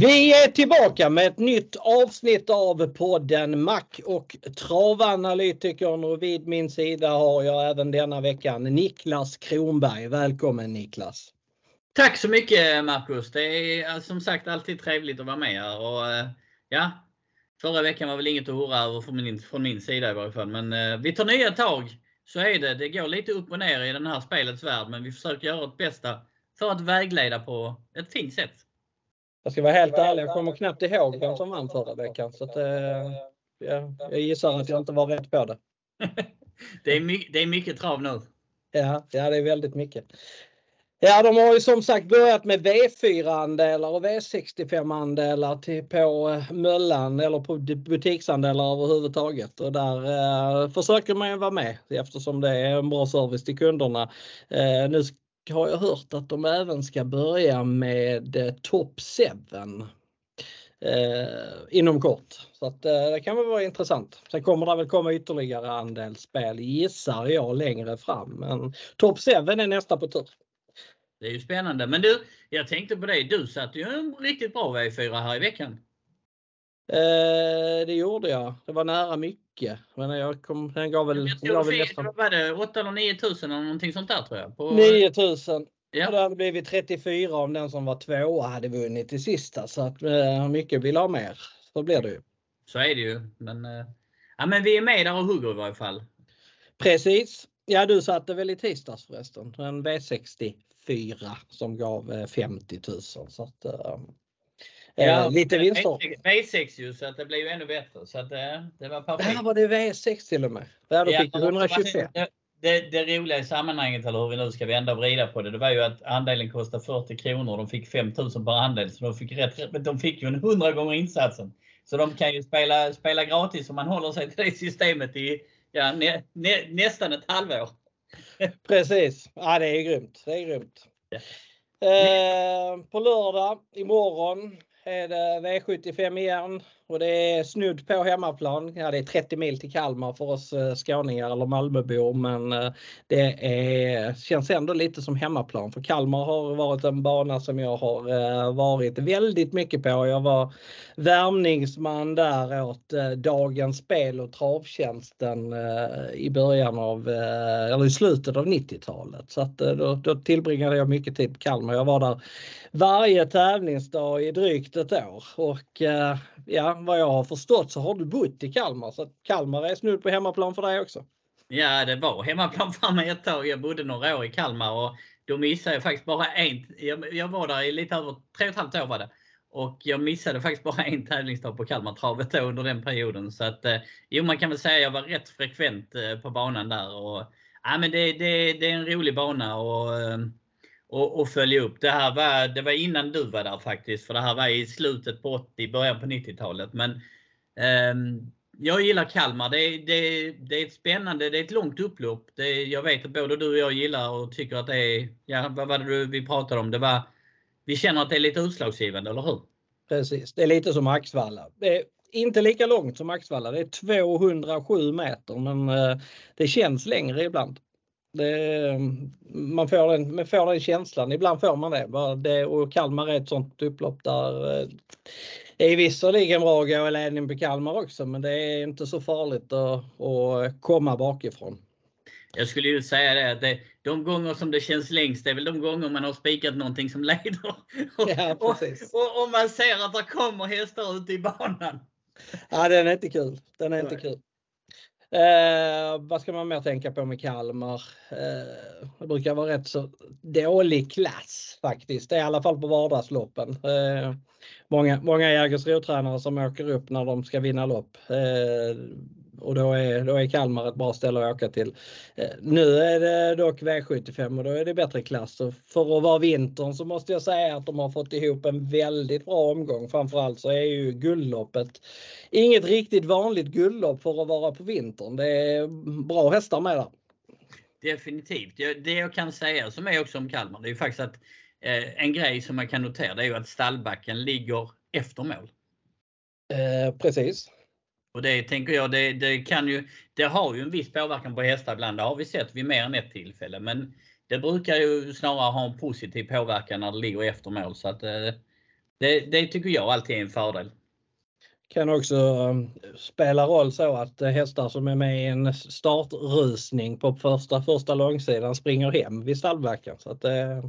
Vi är tillbaka med ett nytt avsnitt av podden Mac och travanalytikern och vid min sida har jag även denna veckan Niklas Kronberg. Välkommen Niklas! Tack så mycket Marcus! Det är eh, som sagt alltid trevligt att vara med här. Och, eh, ja, förra veckan var väl inget att hurra över från min, från min sida i varje fall. Men eh, vi tar nya tag. Så är det. Det går lite upp och ner i den här spelets värld men vi försöker göra vårt bästa för att vägleda på ett fint sätt. Jag ska vara helt ärlig, jag kommer knappt ihåg vem som vann förra veckan. Så att, eh, jag, jag gissar att jag inte var rätt på det. det, är mycket, det är mycket trav nu. Ja, ja, det är väldigt mycket. Ja, de har ju som sagt börjat med V4-andelar och V65-andelar till, på eh, Möllan eller på butiksandelar överhuvudtaget. Och där eh, försöker man ju vara med eftersom det är en bra service till kunderna. Eh, nu har jag hört att de även ska börja med eh, Top 7 eh, inom kort. Så att, eh, det kan väl vara intressant. Sen kommer det väl komma ytterligare andelsspel gissar jag längre fram. Men Top 7 är nästa på tur. Det är ju spännande. Men du, jag tänkte på dig. Du satte ju en riktigt bra V4 här i veckan. Eh, det gjorde jag. Det var nära mycket. Men jag kom, den gav väl... Jag tror det nästan... var det 8 eller 9000 eller någonting sånt där tror jag. På... 9000. Ja. det hade blivit 34 om den som var tvåa hade vunnit i sista. Så att eh, mycket vill ha mer. Så blir det ju. Så är det ju. Men, eh, ja, men vi är med där och hugger i varje fall. Precis. Ja, du satte väl i tisdags förresten. En V64 som gav 50 000. Så att, Ja, lite vinster. V6 ju så att det blev ju ännu bättre. Så att det, det var perfekt. Där var det V6 till och med. Där ja, fick du 125. Det, det, det, roliga i sammanhanget, eller hur vi nu ska vända och vrida på det, det var ju att andelen kostade 40 kronor de fick 5000 per andel. Så de fick, rätt, de fick ju en 100 gånger insatsen. Så de kan ju spela, spela gratis om man håller sig till det systemet i ja, nä, nä, nästan ett halvår. Precis. Ja, det är grymt. Det är grymt. Eh, på lördag imorgon är det V75 igen? Och det är snudd på hemmaplan. Ja, det är 30 mil till Kalmar för oss eh, skåningar eller Malmöbor men eh, det är, känns ändå lite som hemmaplan för Kalmar har varit en bana som jag har eh, varit väldigt mycket på. Jag var värmningsman där åt Dagens Spel och Travtjänsten i början av, eller i slutet av 90-talet. Så att då, då tillbringade jag mycket tid på Kalmar. Jag var där varje tävlingsdag i drygt ett år och ja, vad jag har förstått så har du bott i Kalmar så Kalmar är snudd på hemmaplan för dig också. Ja, det var hemmaplan för mig ett tag. Jag bodde några år i Kalmar och då missade jag faktiskt bara en. Jag, jag var där i lite över tre och ett halvt år var det. Och jag missade faktiskt bara en tävlingsdag på Kalmartravet under den perioden. Så att, eh, jo, man kan väl säga att jag var rätt frekvent eh, på banan där. Och, ja, men det, det, det är en rolig bana. Och, eh, och, och följa upp. Det här var, det var innan du var där faktiskt. För det här var i slutet på 80, början på 90-talet. Men eh, jag gillar Kalmar. Det, det, det är ett spännande, det är ett långt upplopp. Det, jag vet att både du och jag gillar och tycker att det är, ja vad var det vi pratade om? Det var, vi känner att det är lite utslagsgivande, eller hur? Precis, det är lite som Axvalla. Det är inte lika långt som Axvalla. Det är 207 meter men eh, det känns längre ibland. Det, man, får den, man får den känslan, ibland får man det. det och Kalmar är ett sånt upplopp där eh, det är visserligen bra att gå i ledning på Kalmar också men det är inte så farligt att, att komma bakifrån. Jag skulle ju säga det att det, de gånger som det känns längst det är väl de gånger man har spikat någonting som leder. Och, ja, och, och, och, man ser att det kommer hästar ute i banan. Ja, den är inte kul. Den är inte kul. Eh, vad ska man mer tänka på med Kalmar? Eh, det brukar vara rätt så dålig klass faktiskt, i alla fall på vardagsloppen. Eh, många många Jägersro-tränare som åker upp när de ska vinna lopp. Eh, och då är, då är Kalmar ett bra ställe att åka till. Eh, nu är det dock V75 och då är det bättre klass. Och för att vara vintern så måste jag säga att de har fått ihop en väldigt bra omgång. Framförallt så är ju guldloppet inget riktigt vanligt guldlopp för att vara på vintern. Det är bra hästar med där. Definitivt. Det jag kan säga som är också om Kalmar, det är ju faktiskt att eh, en grej som man kan notera det är ju att stallbacken ligger efter mål. Eh, precis. Och det tänker jag, det, det, kan ju, det har ju en viss påverkan på hästar ibland. Det har vi sett vid mer än ett tillfälle. Men det brukar ju snarare ha en positiv påverkan när det ligger efter mål. Så att, eh, det, Det, tycker jag alltid är en fördel. Kan också um, spela roll så att eh, hästar som är med i en startrusning på första, första långsidan springer hem vid stallbacken. Så att det,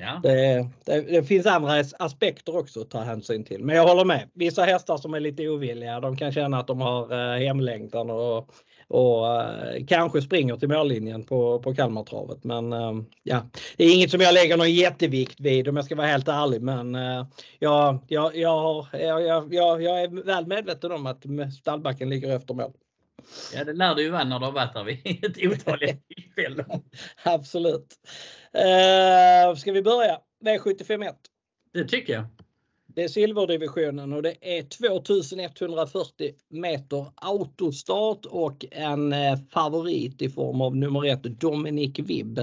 ja. det, det, det, finns andra aspekter också att ta hänsyn till. Men jag håller med. Vissa hästar som är lite ovilliga, de kan känna att de har eh, hemlängtan och och eh, kanske springer till mållinjen på, på Kalmartravet. Men eh, ja, det är inget som jag lägger någon jättevikt vid om jag ska vara helt ärlig. Men eh, jag, jag, jag, jag, jag, jag är väl medveten om att stallbacken ligger efter mål. Ja, det lär du ju vara när du har varit där vid ett otaligt tillfällen. Absolut. Uh, ska vi börja? V751. Det tycker jag. Det är silverdivisionen och det är 2140 meter autostart och en eh, favorit i form av nummer ett Dominic Vibb.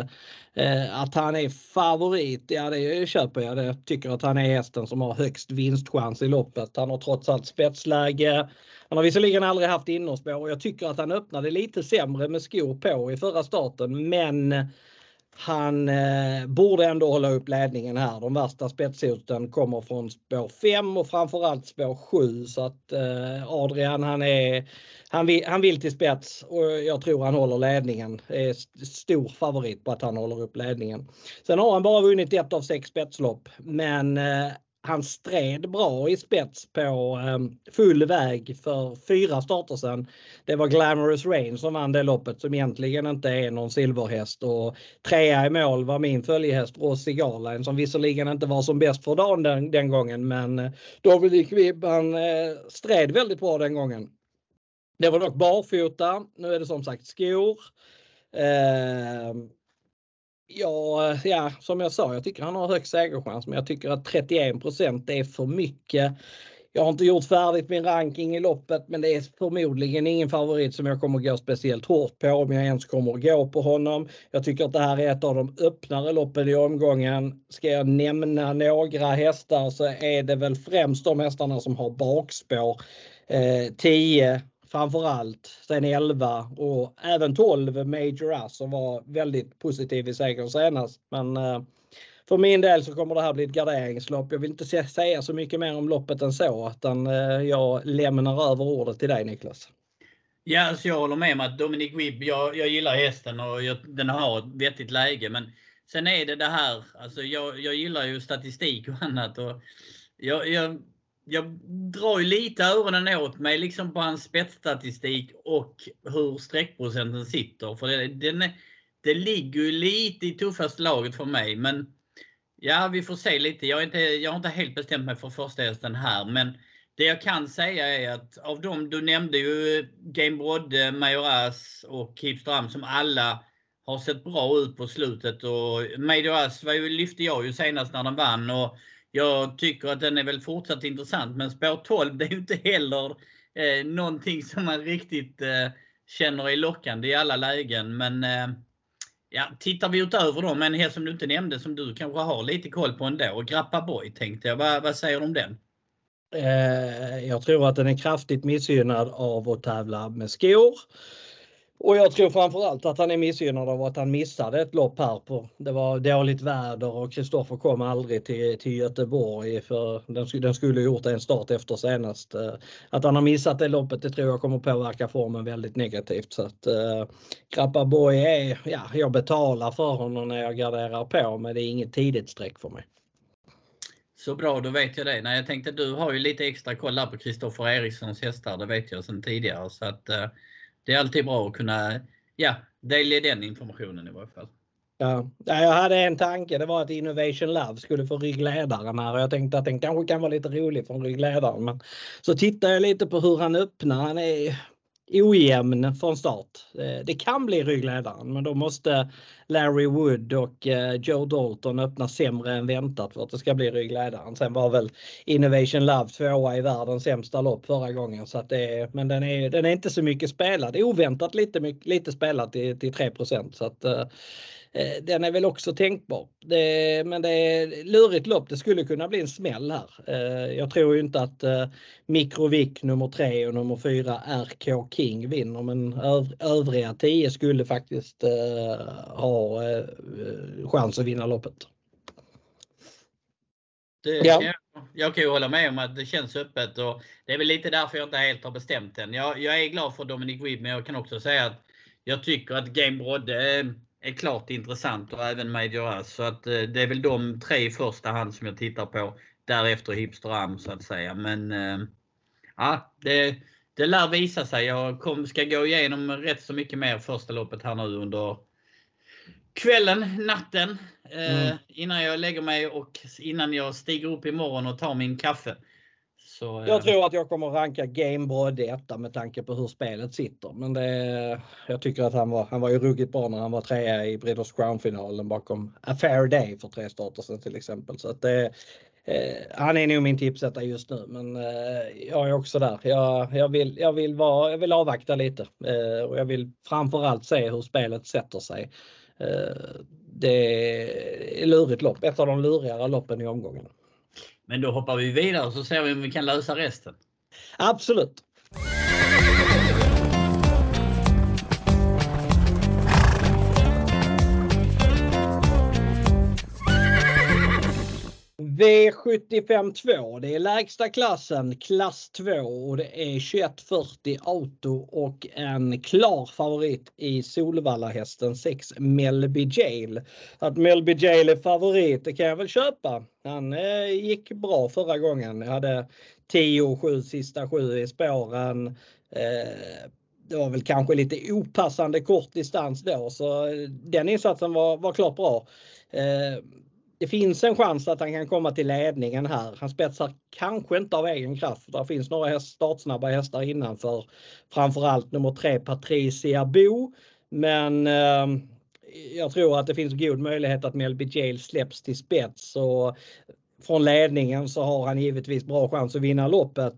Eh, att han är favorit, ja det köper jag. Jag tycker att han är hästen som har högst vinstchans i loppet. Han har trots allt spetsläge. Han har visserligen aldrig haft innerspår och jag tycker att han öppnade lite sämre med skor på i förra starten men han eh, borde ändå hålla upp ledningen här. De värsta spetshoten kommer från spår 5 och framförallt spår 7 så att eh, Adrian han är han vill, han vill till spets och jag tror han håller ledningen. Är stor favorit på att han håller upp ledningen. Sen har han bara vunnit ett av sex spetslopp men eh, han stred bra i spets på ehm, full väg för fyra starter sedan. Det var Glamorous Rain som vann det loppet som egentligen inte är någon silverhäst och trea i mål var min följehäst Rossi Garline som visserligen inte var som bäst för dagen den, den gången men eh, Dominic Vibb han eh, stred väldigt bra den gången. Det var dock barfota. Nu är det som sagt skor. Eh, Ja, ja, som jag sa, jag tycker han har högst segerchans, men jag tycker att 31% är för mycket. Jag har inte gjort färdigt min ranking i loppet, men det är förmodligen ingen favorit som jag kommer gå speciellt hårt på om jag ens kommer gå på honom. Jag tycker att det här är ett av de öppnare loppen i omgången. Ska jag nämna några hästar så är det väl främst de hästarna som har bakspår. Eh, 10, framförallt. Sen 11 och även 12 Major Ass som var väldigt positiv i segern senast. Men eh, för min del så kommer det här bli ett garderingslopp. Jag vill inte säga så mycket mer om loppet än så utan eh, jag lämnar över ordet till dig Niklas. Ja, så jag håller med om att Dominic Wibb, jag, jag gillar hästen och jag, den har ett vettigt läge. Men sen är det det här, alltså jag, jag gillar ju statistik och annat. Och jag, jag jag drar ju lite öronen åt mig liksom på hans spetsstatistik och hur streckprocenten sitter. För det, den, det ligger ju lite i tuffaste laget för mig. Men ja, vi får se lite. Jag, är inte, jag har inte helt bestämt mig för första hästen här. Men det jag kan säga är att av dem, du nämnde ju Game Brodde, eh, Majoras och Keepstram som alla har sett bra ut på slutet. Och Majoras lyfte jag ju senast när den vann. Och jag tycker att den är väl fortsatt intressant men spår 12 det är ju inte heller eh, någonting som man riktigt eh, känner är lockande i alla lägen. Men eh, ja, tittar vi utöver dem, en häst som du inte nämnde som du kanske har lite koll på ändå, Grappa Boy tänkte jag. Vad, vad säger du om den? Eh, jag tror att den är kraftigt missgynnad av att tävla med skor. Och jag tror framförallt att han är missgynnad av att han missade ett lopp här. På, det var dåligt väder och Kristoffer kom aldrig till, till Göteborg för den, den skulle gjort en start efter senast. Eh, att han har missat det loppet det tror jag kommer påverka formen väldigt negativt. Så att eh, äh, Grappa Boy är, ja jag betalar för honom när jag garderar på men det är inget tidigt streck för mig. Så bra, då vet jag det. Nej, jag tänkte du har ju lite extra koll på Kristoffer Erikssons hästar, det vet jag sedan tidigare. Så att, äh, det är alltid bra att kunna ja, delge den informationen i varje fall. Ja, jag hade en tanke. Det var att Innovation Love skulle få ryggledaren här och jag tänkte att den kanske kan vara lite rolig från ryggledaren. Men så tittar jag lite på hur han öppnar. Han är ojämn från start. Eh, det kan bli ryggledaren men då måste Larry Wood och eh, Joe Dalton öppna sämre än väntat för att det ska bli ryggledaren. Sen var väl Innovation Love tvåa i världens sämsta lopp förra gången. Så att det är, men den är, den är inte så mycket spelad. Oväntat lite, lite spelad till, till 3 så att eh, den är väl också tänkbar. Det, men det är lurigt lopp. Det skulle kunna bli en smäll här. Eh, jag tror ju inte att eh, Mikrovik nummer 3 och nummer 4 RK King vinner men övriga 10 skulle faktiskt ha chans att vinna loppet. Det, ja. jag, jag kan ju hålla med om att det känns öppet och det är väl lite därför jag inte helt har bestämt än. Jag, jag är glad för Dominic Weeb men jag kan också säga att jag tycker att Game Brodde är, klart intressant och även Major Ass. Så att eh, det är väl de tre i första hand som jag tittar på. Därefter Hipster Am så att säga. Men eh, ja, det, det lär visa sig. Jag kom, ska gå igenom rätt så mycket mer första loppet här nu under kvällen, natten. Eh, mm. Innan jag lägger mig och innan jag stiger upp imorgon och tar min kaffe. Så, eh, jag tror att jag kommer ranka Gamebroad etta med tanke på hur spelet sitter. Men det, jag tycker att han var, han var ju ruggigt bra när han var trea i Breeders Crown-finalen bakom A Fair Day för tre starter sedan till exempel. Så att det, eh, han är nog min tipsetta just nu, men eh, jag är också där. Jag, jag, vill, jag, vill, vara, jag vill avvakta lite eh, och jag vill framförallt se hur spelet sätter sig. Eh, det är lurigt lopp, ett av de lurigare loppen i omgången. Men då hoppar vi vidare så ser vi om vi kan lösa resten. Absolut. V75 2, det är lägsta klassen, klass 2 och det är 2140 Auto och en klar favorit i Solvalla hästen 6 Melby Jail. Att Melby Jail är favorit det kan jag väl köpa. Han eh, gick bra förra gången. Jag hade 10 7 sista 7 i spåren. Eh, det var väl kanske lite opassande kort distans då så eh, den insatsen var, var klart bra. Eh, det finns en chans att han kan komma till ledningen här. Han spetsar kanske inte av egen kraft. Det finns några häst, startsnabba hästar innanför. Framförallt nummer tre Patricia Bo. Men eh, jag tror att det finns god möjlighet att Melby Jail släpps till spets och från ledningen så har han givetvis bra chans att vinna loppet.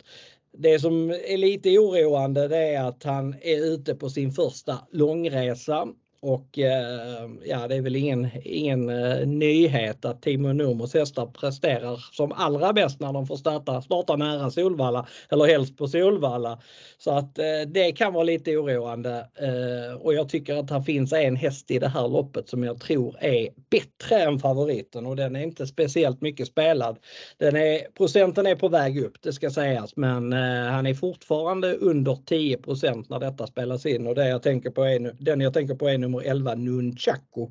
Det som är lite oroande det är att han är ute på sin första långresa och eh, ja, det är väl ingen, ingen eh, nyhet att Timo Nurmos hästar presterar som allra bäst när de får starta, starta nära Solvalla eller helst på Solvalla. Så att eh, det kan vara lite oroande eh, och jag tycker att det finns en häst i det här loppet som jag tror är bättre än favoriten och den är inte speciellt mycket spelad. Den är, procenten är på väg upp, det ska sägas, men eh, han är fortfarande under 10% när detta spelas in och det jag tänker på är, den jag tänker på är nummer 11 Nunchaku.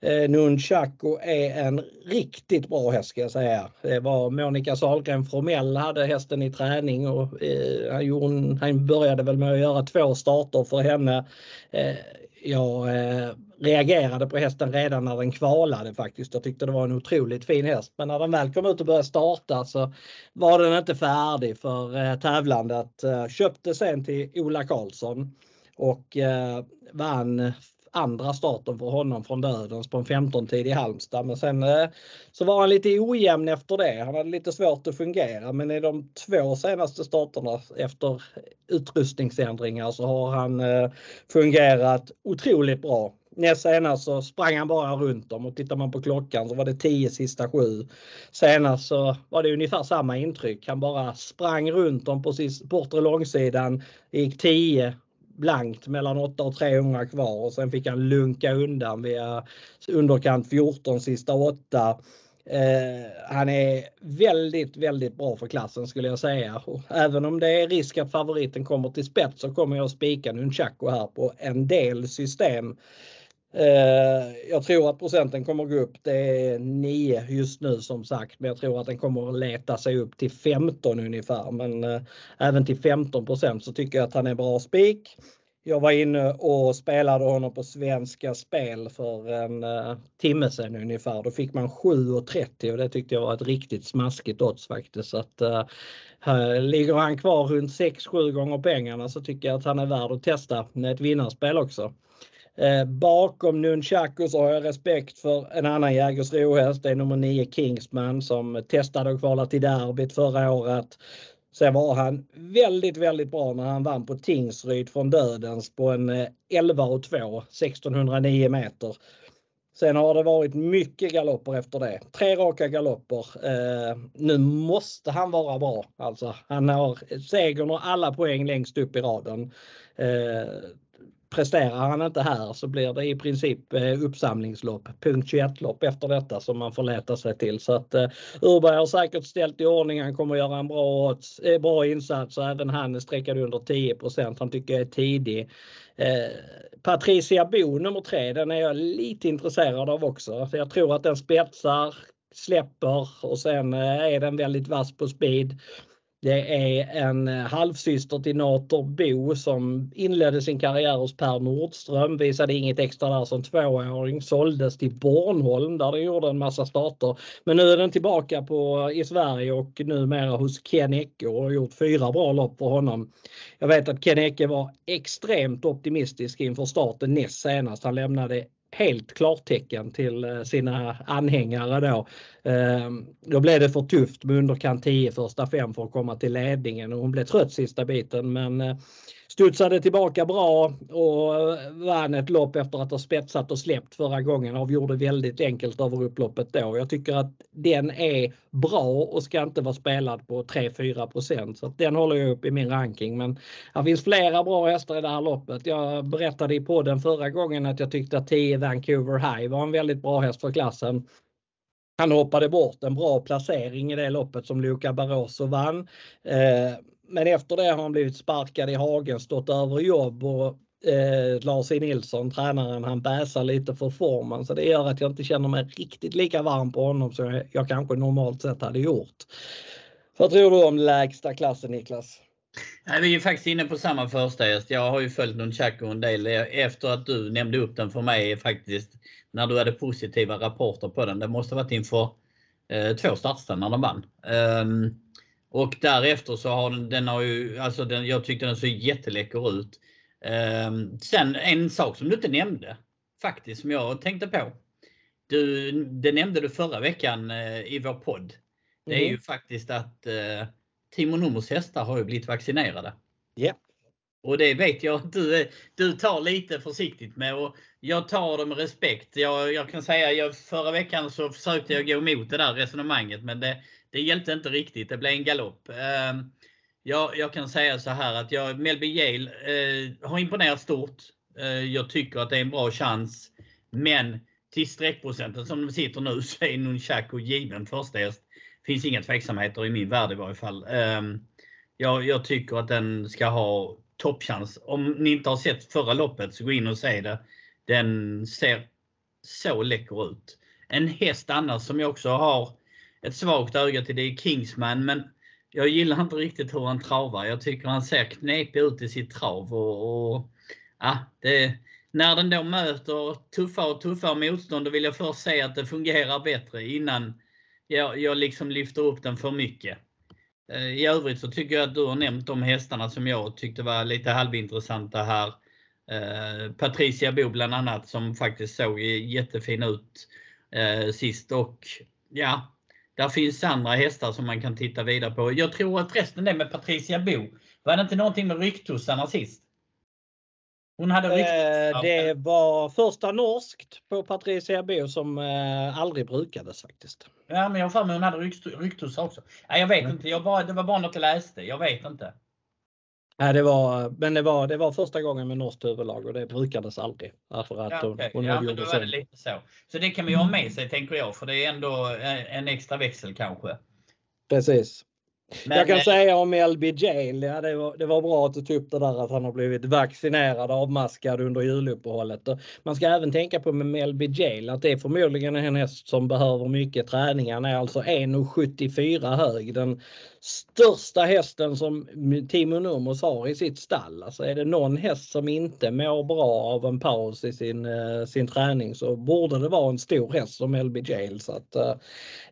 Eh, Nunchaku är en riktigt bra häst ska jag säga. Det var Monica Sahlgren Formell hade hästen i träning och eh, han, gjorde, han började väl med att göra två starter för henne. Eh, jag eh, reagerade på hästen redan när den kvalade faktiskt. Jag tyckte det var en otroligt fin häst. Men när den väl kom ut och började starta så var den inte färdig för eh, tävlandet. Eh, köpte sen till Ola Karlsson och eh, vann andra starten för honom från dödens på en 15-tid i Halmstad. Men sen eh, så var han lite ojämn efter det. Han hade lite svårt att fungera men i de två senaste starterna efter utrustningsändringar så har han eh, fungerat otroligt bra. Näst senast så sprang han bara runt dem och tittar man på klockan så var det 10 sista sju. Senast så var det ungefär samma intryck. Han bara sprang runt dem på bortre långsidan. gick 10 blankt mellan 8 och 300 kvar och sen fick han lunka undan via underkant 14 sista 8. Eh, han är väldigt, väldigt bra för klassen skulle jag säga. Och även om det är risk att favoriten kommer till spets så kommer jag spika Nunchaku här på en del system. Eh, jag tror att procenten kommer gå upp. Det är 9 just nu som sagt, men jag tror att den kommer att leta sig upp till 15 ungefär. Men eh, även till 15% så tycker jag att han är bra spik. Jag var inne och spelade honom på Svenska Spel för en uh, timme sedan ungefär. Då fick man 7,30 och det tyckte jag var ett riktigt smaskigt odds faktiskt. Så att, uh, ligger han kvar runt 6-7 gånger pengarna så tycker jag att han är värd att testa med ett vinnarspel också. Eh, bakom Nunchaku så har jag respekt för en annan Jägersrohäst, Det är nummer 9 Kingsman som testade och kvalade till derbyt förra året. Sen var han väldigt, väldigt bra när han vann på Tingsryd från Dödens på en eh, 11 och 2, 1609 meter. Sen har det varit mycket galopper efter det. Tre raka galopper. Eh, nu måste han vara bra. Alltså, han har segern och alla poäng längst upp i raden. Eh, presterar han inte här så blir det i princip eh, uppsamlingslopp, punkt 21-lopp efter detta som man får leta sig till. Så att eh, Urberg har säkert ställt i ordning. Han kommer göra en bra, eh, bra insats och även han är sträckad under 10 Han tycker jag är tidig. Eh, Patricia Bo nummer tre, den är jag lite intresserad av också. jag tror att den spetsar, släpper och sen eh, är den väldigt vass på speed. Det är en eh, halvsyster till Nator Bo som inledde sin karriär hos Per Nordström, visade inget extra där som tvååring, såldes till Bornholm där den gjorde en massa starter. Men nu är den tillbaka på, eh, i Sverige och numera hos Ken Ecke och har gjort fyra bra lopp för honom. Jag vet att Ken Ecke var extremt optimistisk inför starten näst senast. Han lämnade helt klartecken till eh, sina anhängare då. Ehm, då blev det för tufft med underkant 10 första fem för att komma till ledningen och hon blev trött sista biten men eh, studsade tillbaka bra och vann ett lopp efter att ha spetsat och släppt förra gången. Avgjorde väldigt enkelt över upploppet då. Jag tycker att den är bra och ska inte vara spelad på 3-4% så den håller jag upp i min ranking. Men det finns flera bra hästar i det här loppet. Jag berättade i podden förra gången att jag tyckte att 10 Vancouver High var en väldigt bra häst för klassen. Han hoppade bort en bra placering i det loppet som Luca Barroso vann. Eh, men efter det har han blivit sparkad i hagen, stått över jobb och eh, Lars E Nilsson, tränaren, han bäsar lite för formen så det gör att jag inte känner mig riktigt lika varm på honom som jag, jag kanske normalt sett hade gjort. Vad tror du om lägsta klassen Niklas? Nej, vi är faktiskt inne på samma första häst. Jag har ju följt Nunchaku en del efter att du nämnde upp den för mig faktiskt. När du hade positiva rapporter på den. Det måste varit inför eh, två startställen när den vann. Um, och därefter så har den, den har ju, alltså den, jag tyckte den såg jätteläcker ut. Um, sen en sak som du inte nämnde faktiskt som jag tänkte på. Du, det nämnde du förra veckan uh, i vår podd. Det är mm. ju faktiskt att uh, Timo Nummers hästar har ju blivit vaccinerade. Yeah. Och det vet jag att du, du tar lite försiktigt med och jag tar det med respekt. Jag, jag kan säga jag, förra veckan så försökte jag gå emot det där resonemanget men det, det hjälpte inte riktigt. Det blev en galopp. Ehm, jag, jag kan säga så här att jag, Melby Yale eh, har imponerat stort. Eh, jag tycker att det är en bra chans. Men till streckprocenten som de sitter nu så är Nunchaku given första häst. Finns inga tveksamheter i min värld i varje fall. Eh, jag, jag tycker att den ska ha toppchans. Om ni inte har sett förra loppet så gå in och se det. Den ser så läcker ut. En häst annars som jag också har ett svagt öga till det är Kingsman men jag gillar inte riktigt hur han travar. Jag tycker han ser knepig ut i sitt trav. Och, och ja, det, när den då möter tuffare och tuffare motstånd då vill jag först se att det fungerar bättre innan jag, jag liksom lyfter upp den för mycket. Eh, I övrigt så tycker jag att du har nämnt de hästarna som jag tyckte var lite halvintressanta här. Eh, Patricia Bo bland annat som faktiskt såg jättefin ut eh, sist och ja, där finns andra hästar som man kan titta vidare på. Jag tror att resten det med Patricia Bo, var det inte någonting med rycktussarna sist? Hon hade eh, Det var första norskt på Patricia Bo som eh, aldrig brukades faktiskt. Ja, men jag har för mig hon hade rycktussar också. Nej, jag vet mm. inte. Jag bara, det var bara något jag läste. Jag vet inte. Nej, det var, men det var, det var första gången med norskt huvudlag och det brukades aldrig. Därför att ja, okay. hon, hon ja, men då var det lite så. Så det kan man ju ha med sig tänker jag, för det är ändå en extra växel kanske. Precis. Men, jag kan eh, säga om LBJ, ja, det, var, det var bra att du tog upp det där att han har blivit vaccinerad avmaskad under juluppehållet. Man ska även tänka på med LBJ att det är förmodligen en häst som behöver mycket träning. Han är alltså 1,74 hög. Den största hästen som Timo Nurmos har i sitt stall. Alltså är det någon häst som inte mår bra av en paus i sin, eh, sin träning så borde det vara en stor häst som LBJ. Så att, eh,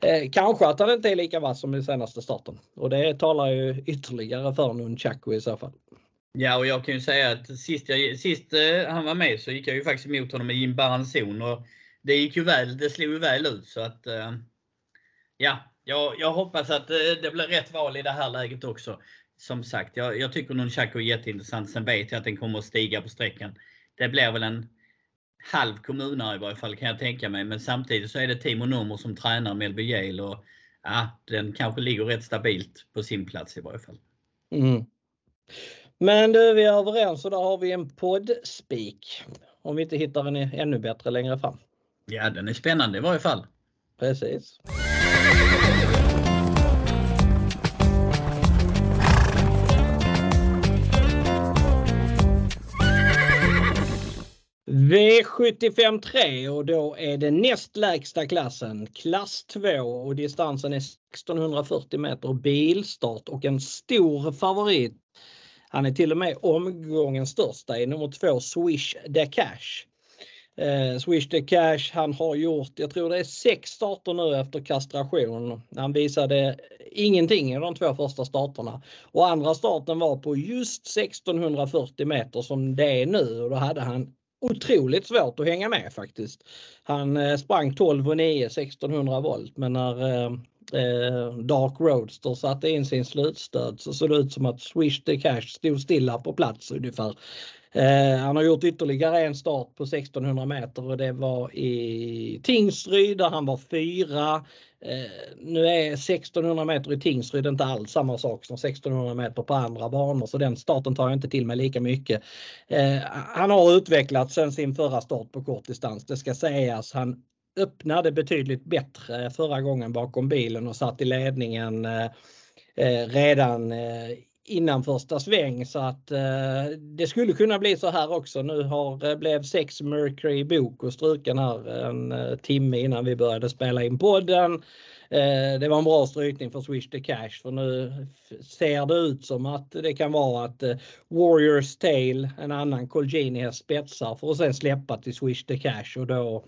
eh, kanske att han inte är lika vass som i senaste starten. Och det talar ju ytterligare för Nunchaku i så fall. Ja, och jag kan ju säga att sist, jag, sist eh, han var med så gick jag ju faktiskt emot honom i Jim Baranzon och det gick ju väl, det slog ju väl ut så att eh, ja, jag, jag hoppas att eh, det blir rätt val i det här läget också. Som sagt, jag, jag tycker Nunchaku är jätteintressant. Sen vet jag att den kommer att stiga på sträckan. Det blir väl en halv kommunare i varje fall kan jag tänka mig. Men samtidigt så är det Timo Nummer som tränar Melby Yale och ja, den kanske ligger rätt stabilt på sin plats i varje fall. Mm. Men du, vi är överens och där har vi en poddspik. Om vi inte hittar en ännu bättre längre fram. Ja, den är spännande i varje fall. Precis. V75 3 och då är det näst lägsta klassen, klass 2 och distansen är 1640 meter bilstart och en stor favorit. Han är till och med omgångens största i nummer 2 Swish the Cash. Eh, Swish the Cash, han har gjort, jag tror det är sex starter nu efter kastration. Han visade ingenting i de två första starterna. Och andra starten var på just 1640 meter som det är nu och då hade han otroligt svårt att hänga med faktiskt. Han eh, sprang 12 och 9 1600 volt men när eh, eh, Dark Roadster satte in sin slutstöd så såg det ut som att Swish the Cash stod stilla på plats ungefär. Eh, han har gjort ytterligare en start på 1600 meter och det var i Tingsryd där han var fyra. Eh, nu är 1600 meter i Tingsryd inte alls samma sak som 1600 meter på andra banor så den starten tar jag inte till mig lika mycket. Eh, han har utvecklats sen sin förra start på kortdistans, det ska sägas. Han öppnade betydligt bättre förra gången bakom bilen och satt i ledningen eh, redan innan första sväng så att eh, det skulle kunna bli så här också. Nu har, eh, blev sex Mercury bok och struken här en eh, timme innan vi började spela in podden. Eh, det var en bra strykning för Swish the Cash för nu ser det ut som att det kan vara att eh, Warriors Tale, en annan Colgini spetsar för att sen släppa till Swish the Cash och då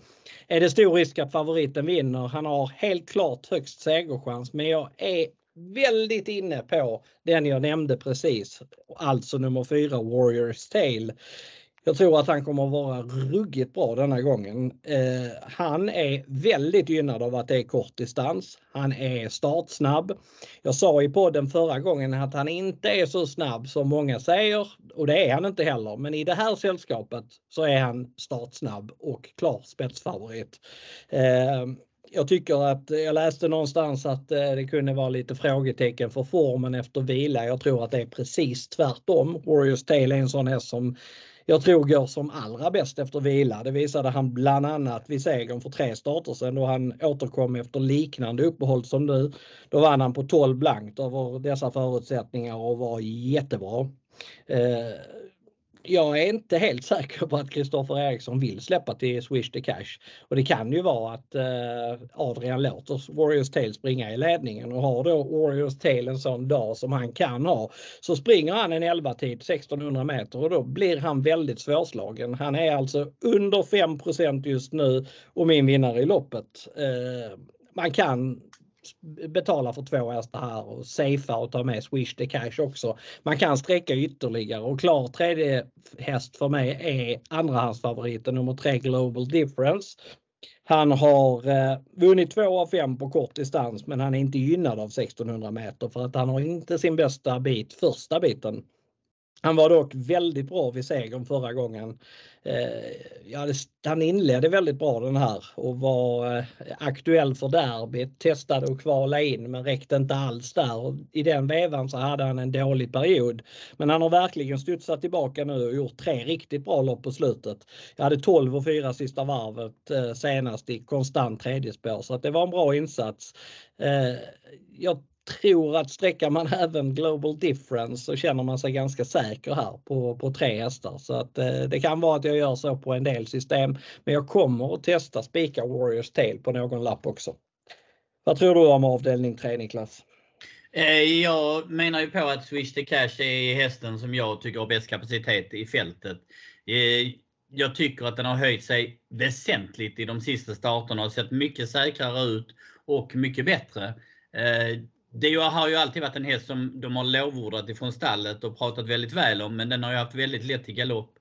är det stor risk att favoriten vinner. Han har helt klart högst segerchans men jag är väldigt inne på den jag nämnde precis, alltså nummer fyra Warriors Tale. Jag tror att han kommer att vara ruggigt bra denna gången. Eh, han är väldigt gynnad av att det är kort distans. Han är startsnabb. Jag sa i podden förra gången att han inte är så snabb som många säger och det är han inte heller. Men i det här sällskapet så är han startsnabb och klar spetsfavorit. Eh, jag tycker att jag läste någonstans att eh, det kunde vara lite frågetecken för formen efter vila. Jag tror att det är precis tvärtom. Warriors Tail är en sån häst som jag tror går som allra bäst efter vila. Det visade han bland annat vid segern för tre starter sedan då han återkom efter liknande uppehåll som nu. Då vann han på 12 blankt över dessa förutsättningar och var jättebra. Eh, jag är inte helt säker på att Kristoffer Eriksson vill släppa till Swish the Cash. Och det kan ju vara att eh, Adrian låter Warriors Tail springa i ledningen och har då Warriors Tail en sån dag som han kan ha så springer han en 11 tid 1600 meter och då blir han väldigt svårslagen. Han är alltså under 5% just nu och min vinnare i loppet. Eh, man kan betala för två hästar här och safea och ta med Swish the Cash också. Man kan sträcka ytterligare och klar tredje häst för mig är andrahandsfavoriten nummer tre Global Difference. Han har eh, vunnit två av fem på kort distans men han är inte gynnad av 1600 meter för att han har inte sin bästa bit första biten. Han var dock väldigt bra vid segern förra gången. Eh, ja, han inledde väldigt bra den här och var eh, aktuell för derbyt. Testade att kvala in men räckte inte alls där. I den vevan så hade han en dålig period. Men han har verkligen studsat tillbaka nu och gjort tre riktigt bra lopp på slutet. Jag hade 12 och 4 sista varvet eh, senast i konstant tredje spår så att det var en bra insats. Jag tror att sträcker man även Global Difference så känner man sig ganska säker här på, på tre hästar. Så att eh, det kan vara att jag gör så på en del system. Men jag kommer att testa spika Warriors Tail på någon lapp också. Vad tror du om avdelning 3 Niklas? Eh, jag menar ju på att Swish the Cash är hästen som jag tycker har bäst kapacitet i fältet. Eh, jag tycker att den har höjt sig väsentligt i de sista starterna och sett mycket säkrare ut och mycket bättre. Eh, det har ju alltid varit en häst som de har lovordat ifrån stallet och pratat väldigt väl om, men den har ju haft väldigt lätt till galopp.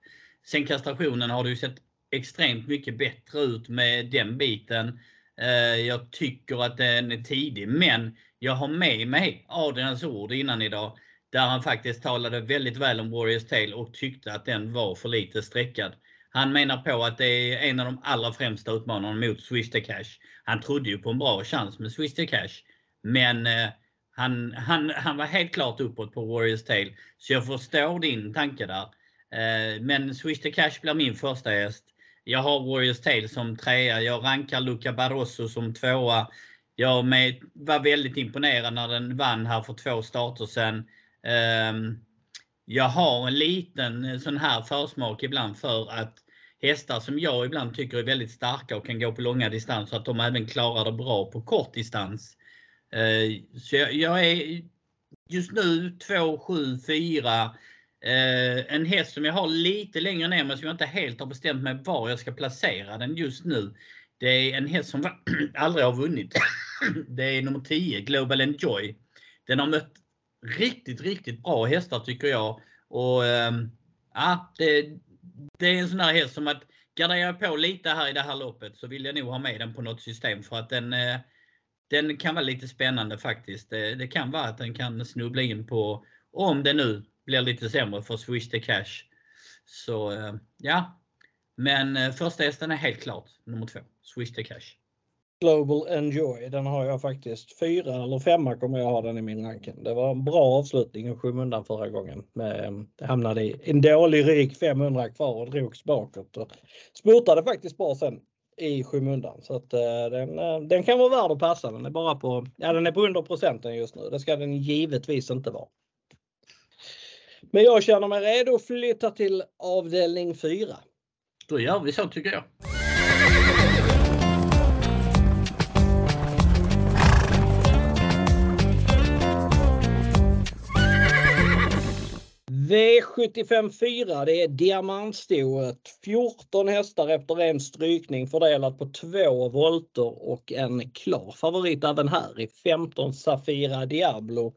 Sen kastrationen har det ju sett extremt mycket bättre ut med den biten. Eh, jag tycker att den är tidig, men jag har med mig Adrians ord innan idag, där han faktiskt talade väldigt väl om Warriors Tale och tyckte att den var för lite sträckad. Han menar på att det är en av de allra främsta utmanarna mot Swish the Cash. Han trodde ju på en bra chans med Swish the Cash. Men eh, han, han, han var helt klart uppåt på Warriors Tale, Så jag förstår din tanke där. Eh, men Swish the Cash blir min första häst. Jag har Warriors Tale som trea. Jag rankar Luca Barroso som tvåa. Jag med, var väldigt imponerad när den vann här för två starter sedan. Eh, jag har en liten eh, sån här försmak ibland för att hästar som jag ibland tycker är väldigt starka och kan gå på långa distanser, att de även klarar det bra på kort distans. Eh, så jag är just nu 2, 7, 4. En häst som jag har lite längre ner men som jag inte helt har bestämt mig var jag ska placera den just nu. Det är en häst som aldrig har vunnit. Det är nummer 10, Global Enjoy. Den har mött riktigt, riktigt bra hästar tycker jag. Och ehm, ja, det, det är en sån här häst som att garderar jag på lite här i det här loppet så vill jag nog ha med den på något system för att den, eh, den kan vara lite spännande faktiskt. Det, det kan vara att den kan snubbla in på, om det nu blir lite sämre för Swish the Cash. Så eh, ja, men eh, första hästen är helt klart nummer två, Swish the Cash. Global Enjoy, den har jag faktiskt. Fyra eller femma kommer jag ha den i min ranking. Det var en bra avslutning och skymundan förra gången. Det hamnade i en dålig ryk 500 kvar och drogs bakåt. Och spurtade faktiskt bra sen i skymundan. Så att eh, den, eh, den kan vara värd att passa. Den är bara på, ja den är på under procenten just nu. Det ska den givetvis inte vara. Men jag känner mig redo att flytta till avdelning 4. Då gör vi så tycker jag. V75 4, det är diamantstoet. 14 hästar efter en strykning fördelat på två volter och en klar favorit även här i 15 Safira Diablo.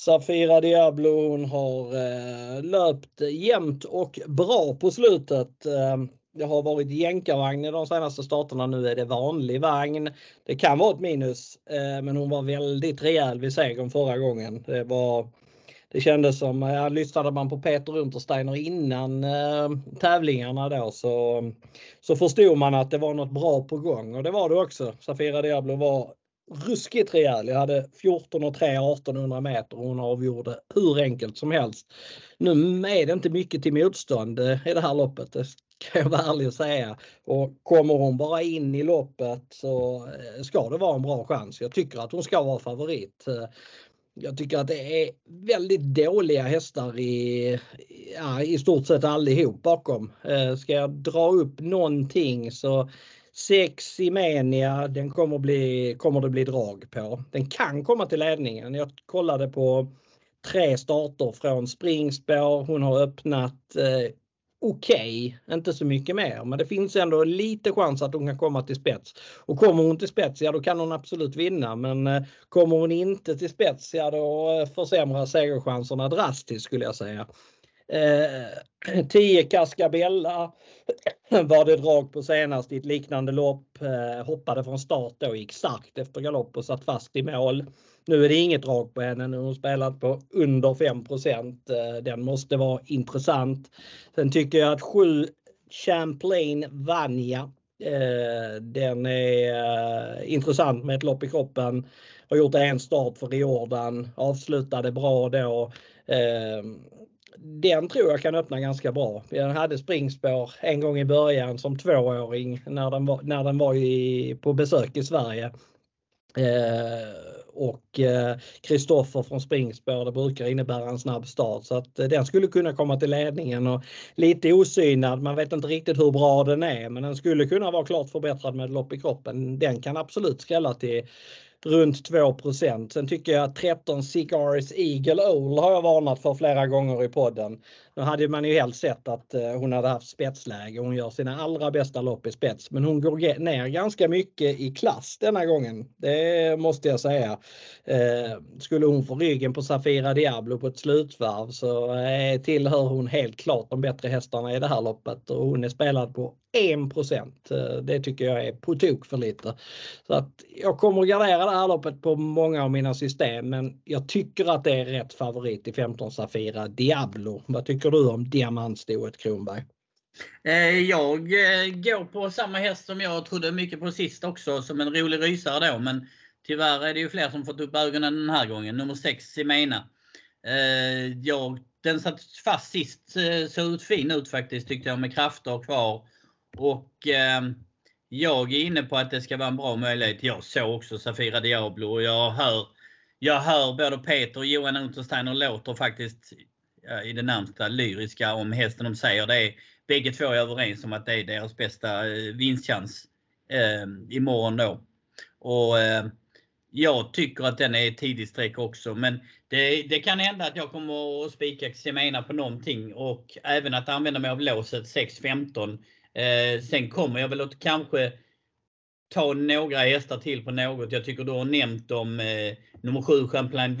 Safira Diablo hon har eh, löpt jämnt och bra på slutet. Eh, det har varit jänkarvagn i de senaste starterna. Nu är det vanlig vagn. Det kan vara ett minus, eh, men hon var väldigt rejäl vid segern förra gången. Det var det kändes som, ja, lyssnade man på Peter Untersteiner innan eh, tävlingarna då så, så förstod man att det var något bra på gång och det var det också. Safira Diablo var ruskigt rejäl. Jag hade 14 och 3 1800 meter och hon avgjorde hur enkelt som helst. Nu är det inte mycket till motstånd eh, i det här loppet, det kan jag vara ärlig och säga. Och kommer hon bara in i loppet så eh, ska det vara en bra chans. Jag tycker att hon ska vara favorit. Eh, jag tycker att det är väldigt dåliga hästar i, ja, i stort sett allihop bakom. Eh, ska jag dra upp någonting så 6 Imenia, den kommer, bli, kommer det bli drag på. Den kan komma till ledningen. Jag kollade på tre starter från springspår. Hon har öppnat eh, okej, okay. inte så mycket mer, men det finns ändå lite chans att hon kan komma till spets. Och kommer hon till spets, ja då kan hon absolut vinna, men eh, kommer hon inte till spets, ja då eh, försämras segerchanserna drastiskt skulle jag säga. 10 eh, Cascabella var det drag på senast i ett liknande lopp. Eh, hoppade från start då, gick starkt efter galopp och satt fast i mål. Nu är det inget drag på henne. Nu har hon spelat på under 5 eh, Den måste vara intressant. Sen tycker jag att 7 Champlain Vanja eh, den är eh, intressant med ett lopp i kroppen. Har gjort en start för Riordan, avslutade bra då ehm, den tror jag kan öppna ganska bra. Jag hade springspår en gång i början som tvååring när den var, när den var i, på besök i Sverige. Ehm, och eh, Kristoffer från springspår, det brukar innebära en snabb start så att eh, den skulle kunna komma till ledningen och lite osynad. Man vet inte riktigt hur bra den är men den skulle kunna vara klart förbättrad med lopp i kroppen. Den kan absolut skrälla till runt 2% Sen tycker jag att 13 Cigars Eagle Owl har jag varnat för flera gånger i podden. Nu hade man ju helst sett att eh, hon hade haft spetsläge. Hon gör sina allra bästa lopp i spets, men hon går ner ganska mycket i klass denna gången. Det måste jag säga. Eh, skulle hon få ryggen på Safira Diablo på ett slutvarv så eh, tillhör hon helt klart de bättre hästarna i det här loppet och hon är spelad på 1% eh, Det tycker jag är på tok för lite. Så att jag kommer att gardera det här loppet på många av mina system men jag tycker att det är rätt favorit i 15 Safira Diablo. Vad tycker du om diamantstoet Kronberg? Eh, jag eh, går på samma häst som jag trodde mycket på sist också som en rolig rysare då men tyvärr är det ju fler som fått upp ögonen den här gången. Nummer 6, Simena. Jag, den satt fast sist, såg ut fin ut faktiskt tyckte jag med krafter kvar. Och eh, jag är inne på att det ska vara en bra möjlighet. Jag såg också Safira Diablo och jag hör, jag hör både Peter och Johan Untersteiner låter faktiskt i det närmsta lyriska om hästen de säger. Det är, bägge två är överens om att det är deras bästa eh, vinstchans eh, imorgon då. Och eh, jag tycker att den är tidig streck också. Men det, det, kan hända att jag kommer att spika Ximena på någonting och även att använda mig av låset 6.15. Eh, sen kommer jag väl att kanske ta några hästar till på något. Jag tycker du har nämnt om eh, nummer 7 Champlain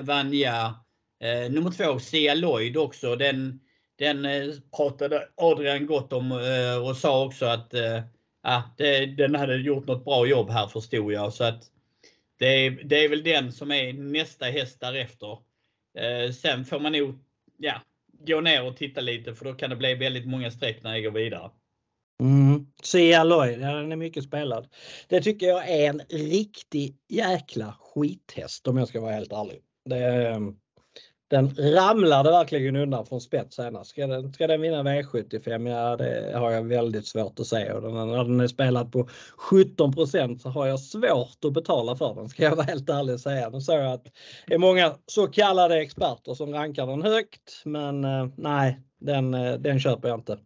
Vanja. Eh, nummer 2 Sia Lloyd också. Den, den eh, pratade Adrian gott om eh, och sa också att eh, ah, det, den hade gjort något bra jobb här förstod jag. Så att det är, det är väl den som är nästa häst därefter. Eh, sen får man nog ja, gå ner och titta lite för då kan det bli väldigt många streck när jag går vidare. Mm. Sia Lloyd, ja, den är mycket spelad. Det tycker jag är en riktig jäkla skithäst om jag ska vara helt ärlig. Det, ehm, den ramlade verkligen undan från spets senast. Ska den, ska den vinna V75? Ja, det har jag väldigt svårt att se. Och den, när den är spelad på 17% så har jag svårt att betala för den, ska jag vara helt ärlig och säga. Nu såg jag att det är många så kallade experter som rankar den högt, men eh, nej, den, eh, den köper jag inte.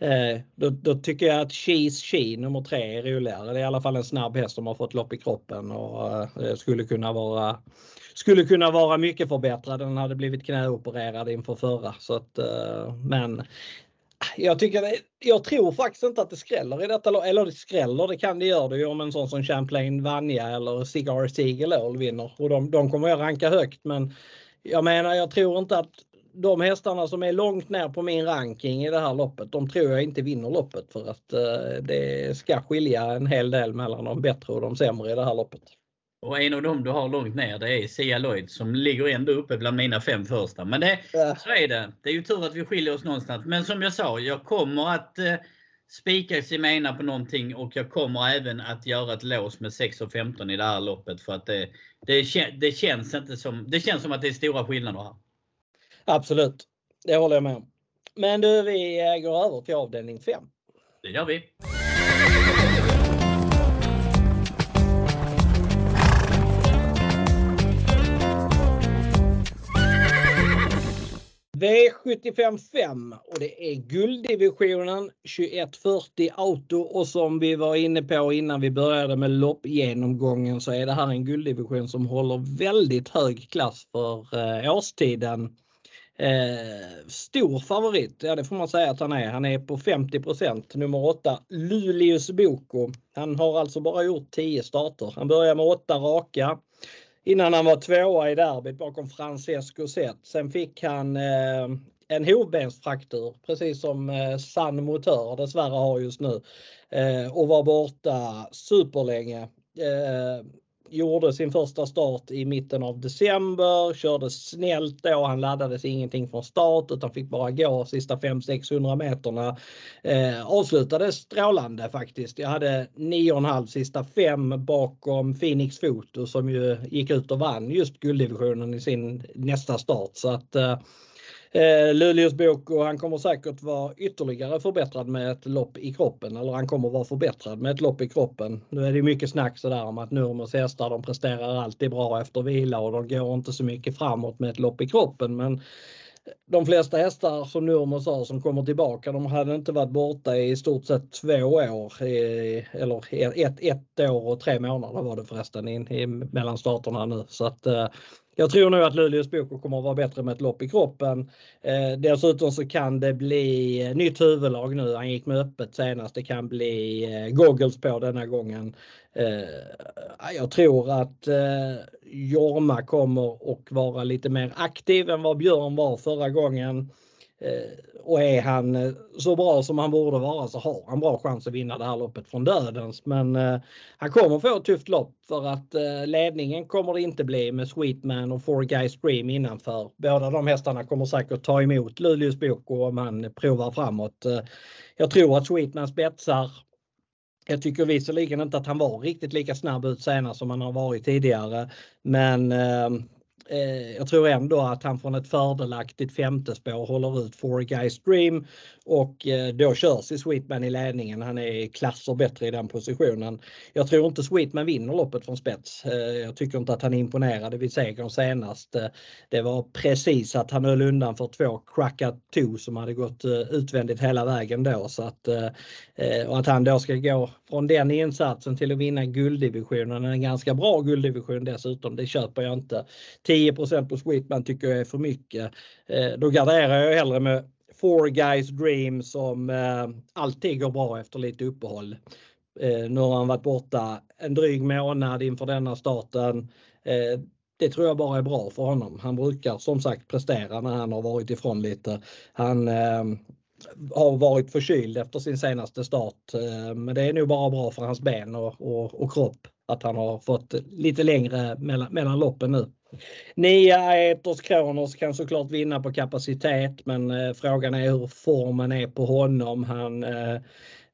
Eh, då, då, tycker jag att Cheese She nummer tre är roligare. Det är i alla fall en snabb häst som har fått lopp i kroppen och eh, skulle kunna vara skulle kunna vara mycket förbättrad. Den hade blivit knäopererad inför förra. Så att, eh, men ah, jag, tycker det, jag tror faktiskt inte att det skräller i detta Eller det skräller, det kan det göra det ju om en sån som Champlain Vanja eller Cigar Seagull vinner. Och de, de kommer jag ranka högt men jag menar jag tror inte att de hästarna som är långt ner på min ranking i det här loppet, de tror jag inte vinner loppet för att eh, det ska skilja en hel del mellan de bättre och de sämre i det här loppet. Och en av dem du har långt ner det är Sia Lloyd som ligger ändå uppe bland mina fem första. Men det, ja. så är det. Det är ju tur att vi skiljer oss någonstans. Men som jag sa, jag kommer att eh, spika Simena på någonting och jag kommer även att göra ett lås med 6 och 15 i det här loppet. För att det, det, det, känns inte som, det känns som att det är stora skillnader här. Absolut, det håller jag med om. Men du, vi eh, går över till avdelning 5. Det gör vi. V75 5 och det är gulddivisionen 2140 Auto och som vi var inne på innan vi började med loppgenomgången så är det här en gulddivision som håller väldigt hög klass för eh, årstiden. Eh, stor favorit, ja det får man säga att han är. Han är på 50% nummer 8 Luleås Boko. Han har alltså bara gjort 10 starter. Han börjar med 8 raka innan han var tvåa i derbyt bakom Francesco Zet. Sen fick han eh, en hovbensfraktur precis som eh, San Motör dessvärre har just nu eh, och var borta superlänge. Eh, gjorde sin första start i mitten av december, körde snällt då. Han laddades ingenting från start utan fick bara gå sista 500-600 meterna. Eh, avslutade strålande faktiskt. Jag hade 9,5 sista fem bakom Phoenix Foto som ju gick ut och vann just gulddivisionen i sin nästa start. Så att eh, eh, Luleås bok och han kommer säkert vara ytterligare förbättrad med ett lopp i kroppen. Eller han kommer vara förbättrad med ett lopp i kroppen. Nu är det mycket snack sådär om att Nurmos hästar de presterar alltid bra efter vila och de går inte så mycket framåt med ett lopp i kroppen. Men de flesta hästar som Nurmo sa som kommer tillbaka, de hade inte varit borta i stort sett två år. eller ett, ett år och tre månader var det förresten in, i, mellan starterna nu. Så att, eh, jag tror nog att Luleås Boko kommer att vara bättre med ett lopp i kroppen. Eh, dessutom så kan det bli eh, nytt huvudlag nu. Han gick med öppet senast. Det kan bli eh, goggles på denna gången. Eh, jag tror att eh, Jorma kommer att vara lite mer aktiv än vad Björn var förra gången. Eh, och är han eh, så bra som han borde vara så har han bra chans att vinna det här loppet från dödens. Men eh, han kommer få ett tufft lopp för att ledningen kommer det inte bli med Sweetman och Four Guys Stream innanför. Båda de hästarna kommer säkert ta emot Luleås Boko om han provar framåt. Jag tror att Sweetman spetsar jag tycker visserligen inte att han var riktigt lika snabb ut senast som han har varit tidigare. Men ehm, Eh, jag tror ändå att han från ett fördelaktigt femte spår håller ut Four Guys Dream och eh, då körs i Sweetman i ledningen. Han är klasser bättre i den positionen. Jag tror inte Sweetman vinner loppet från spets. Eh, jag tycker inte att han imponerade vid segern senast. Eh, det var precis att han höll undan för två Cracka 2 som hade gått eh, utvändigt hela vägen då. Så att, eh, och att han då ska gå från den insatsen till att vinna gulddivisionen, en ganska bra gulddivision dessutom, det köper jag inte. 10% på Sweetman tycker jag är för mycket. Eh, då garderar jag hellre med Four Guys Dream som eh, alltid går bra efter lite uppehåll. Eh, nu har han varit borta en dryg månad inför denna starten. Det tror jag bara är bra för honom. Han brukar som sagt prestera när han har varit ifrån lite. Han har varit förkyld efter sin senaste start. Eh, men det är nog bara bra för hans ben och, och, och kropp att han har fått lite längre mellan, mellan loppen nu. Nia Etos Kronos kan såklart vinna på kapacitet men eh, frågan är hur formen är på honom. Han Eh,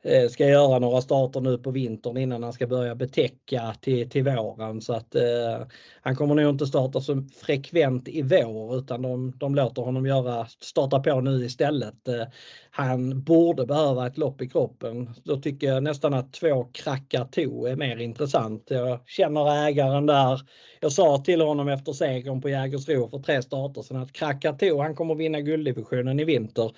Eh, ska göra några starter nu på vintern innan han ska börja betäcka till, till våren. Så att eh, han kommer nog inte starta så frekvent i vår utan de, de låter honom göra, starta på nu istället. Eh, han borde behöva ett lopp i kroppen. Då tycker jag nästan att två krackar to är mer intressant. Jag känner ägaren där. Jag sa till honom efter segern på Jägersro för tre starter sedan att krackar to, han kommer vinna gulddivisionen i vinter.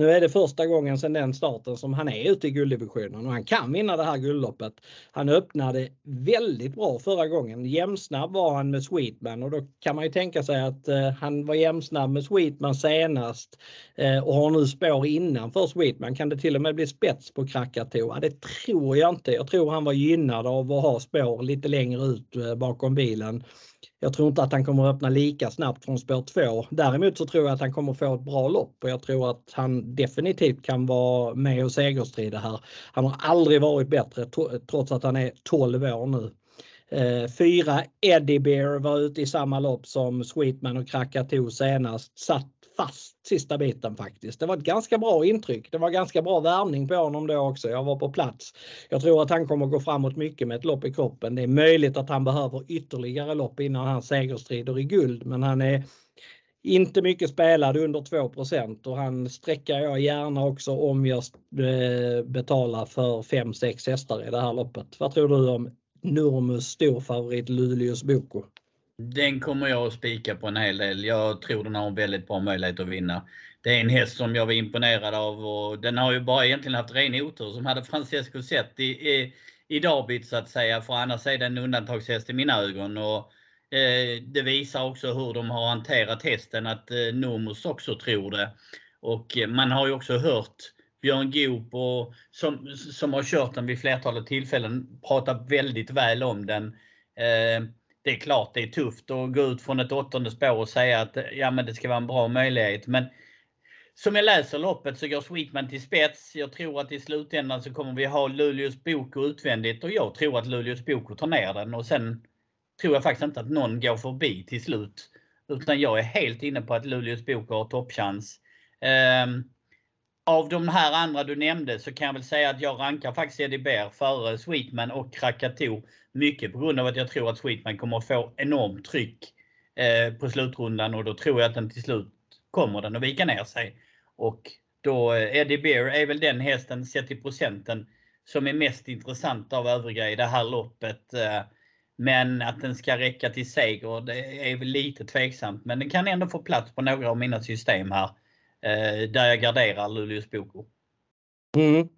Nu är det första gången sedan den starten som han är ute i gulddivisionen och han kan vinna det här guldloppet. Han öppnade väldigt bra förra gången. Jämsnabb var han med Sweetman och då kan man ju tänka sig att eh, han var jämsnabb med Sweetman senast eh, och har nu spår innanför Sweetman. Kan det till och med bli spets på Krakatoa? Det tror jag inte. Jag tror han var gynnad av att ha spår lite längre ut eh, bakom bilen. Jag tror inte att han kommer att öppna lika snabbt från spår 2. Däremot så tror jag att han kommer få ett bra lopp och jag tror att han definitivt kan vara med och segerstrida här. Han har aldrig varit bättre trots att han är 12 år nu. Eh, fyra Eddie Bear var ute i samma lopp som Sweetman och Krakatoa senast. Satt fast sista biten faktiskt. Det var ett ganska bra intryck. Det var ganska bra värmning på honom då också. Jag var på plats. Jag tror att han kommer gå framåt mycket med ett lopp i kroppen. Det är möjligt att han behöver ytterligare lopp innan han segerstrider i guld, men han är inte mycket spelad under 2 och han sträcker jag gärna också om jag eh, betalar för 5-6 hästar i det här loppet. Vad tror du om Nurmus storfavorit Luleås Boko? Den kommer jag att spika på en hel del. Jag tror den har en väldigt bra möjlighet att vinna. Det är en häst som jag var imponerad av och den har ju bara egentligen haft ren otur som hade Francesco sett i, i, i derbyt så att säga. För annars är det en undantagshäst i mina ögon. Och, eh, det visar också hur de har hanterat hästen, att eh, Nomus också tror det. Och eh, man har ju också hört Björn Goop och, som, som har kört den vid flertalet tillfällen prata väldigt väl om den. Eh, det är klart det är tufft att gå ut från ett åttonde spår och säga att ja, men det ska vara en bra möjlighet. Men som jag läser loppet så går Sweetman till spets. Jag tror att i slutändan så kommer vi ha Luleås Boko utvändigt och jag tror att Luleås Boko tar ner den och sen tror jag faktiskt inte att någon går förbi till slut. Utan jag är helt inne på att Luleås Boko har toppchans. Um, av de här andra du nämnde så kan jag väl säga att jag rankar faktiskt Eddie Bear före Sweetman och Krakatoa. Mycket på grund av att jag tror att Sweetman kommer att få enormt tryck eh, på slutrundan och då tror jag att den till slut kommer den att vika ner sig. Och då eh, Eddie Bear är väl den hästen sett till procenten som är mest intressant av övriga i det här loppet. Eh, men att den ska räcka till seger, det är väl lite tveksamt. Men den kan ändå få plats på några av mina system här. Där jag garderar Luleås Boko. Mm.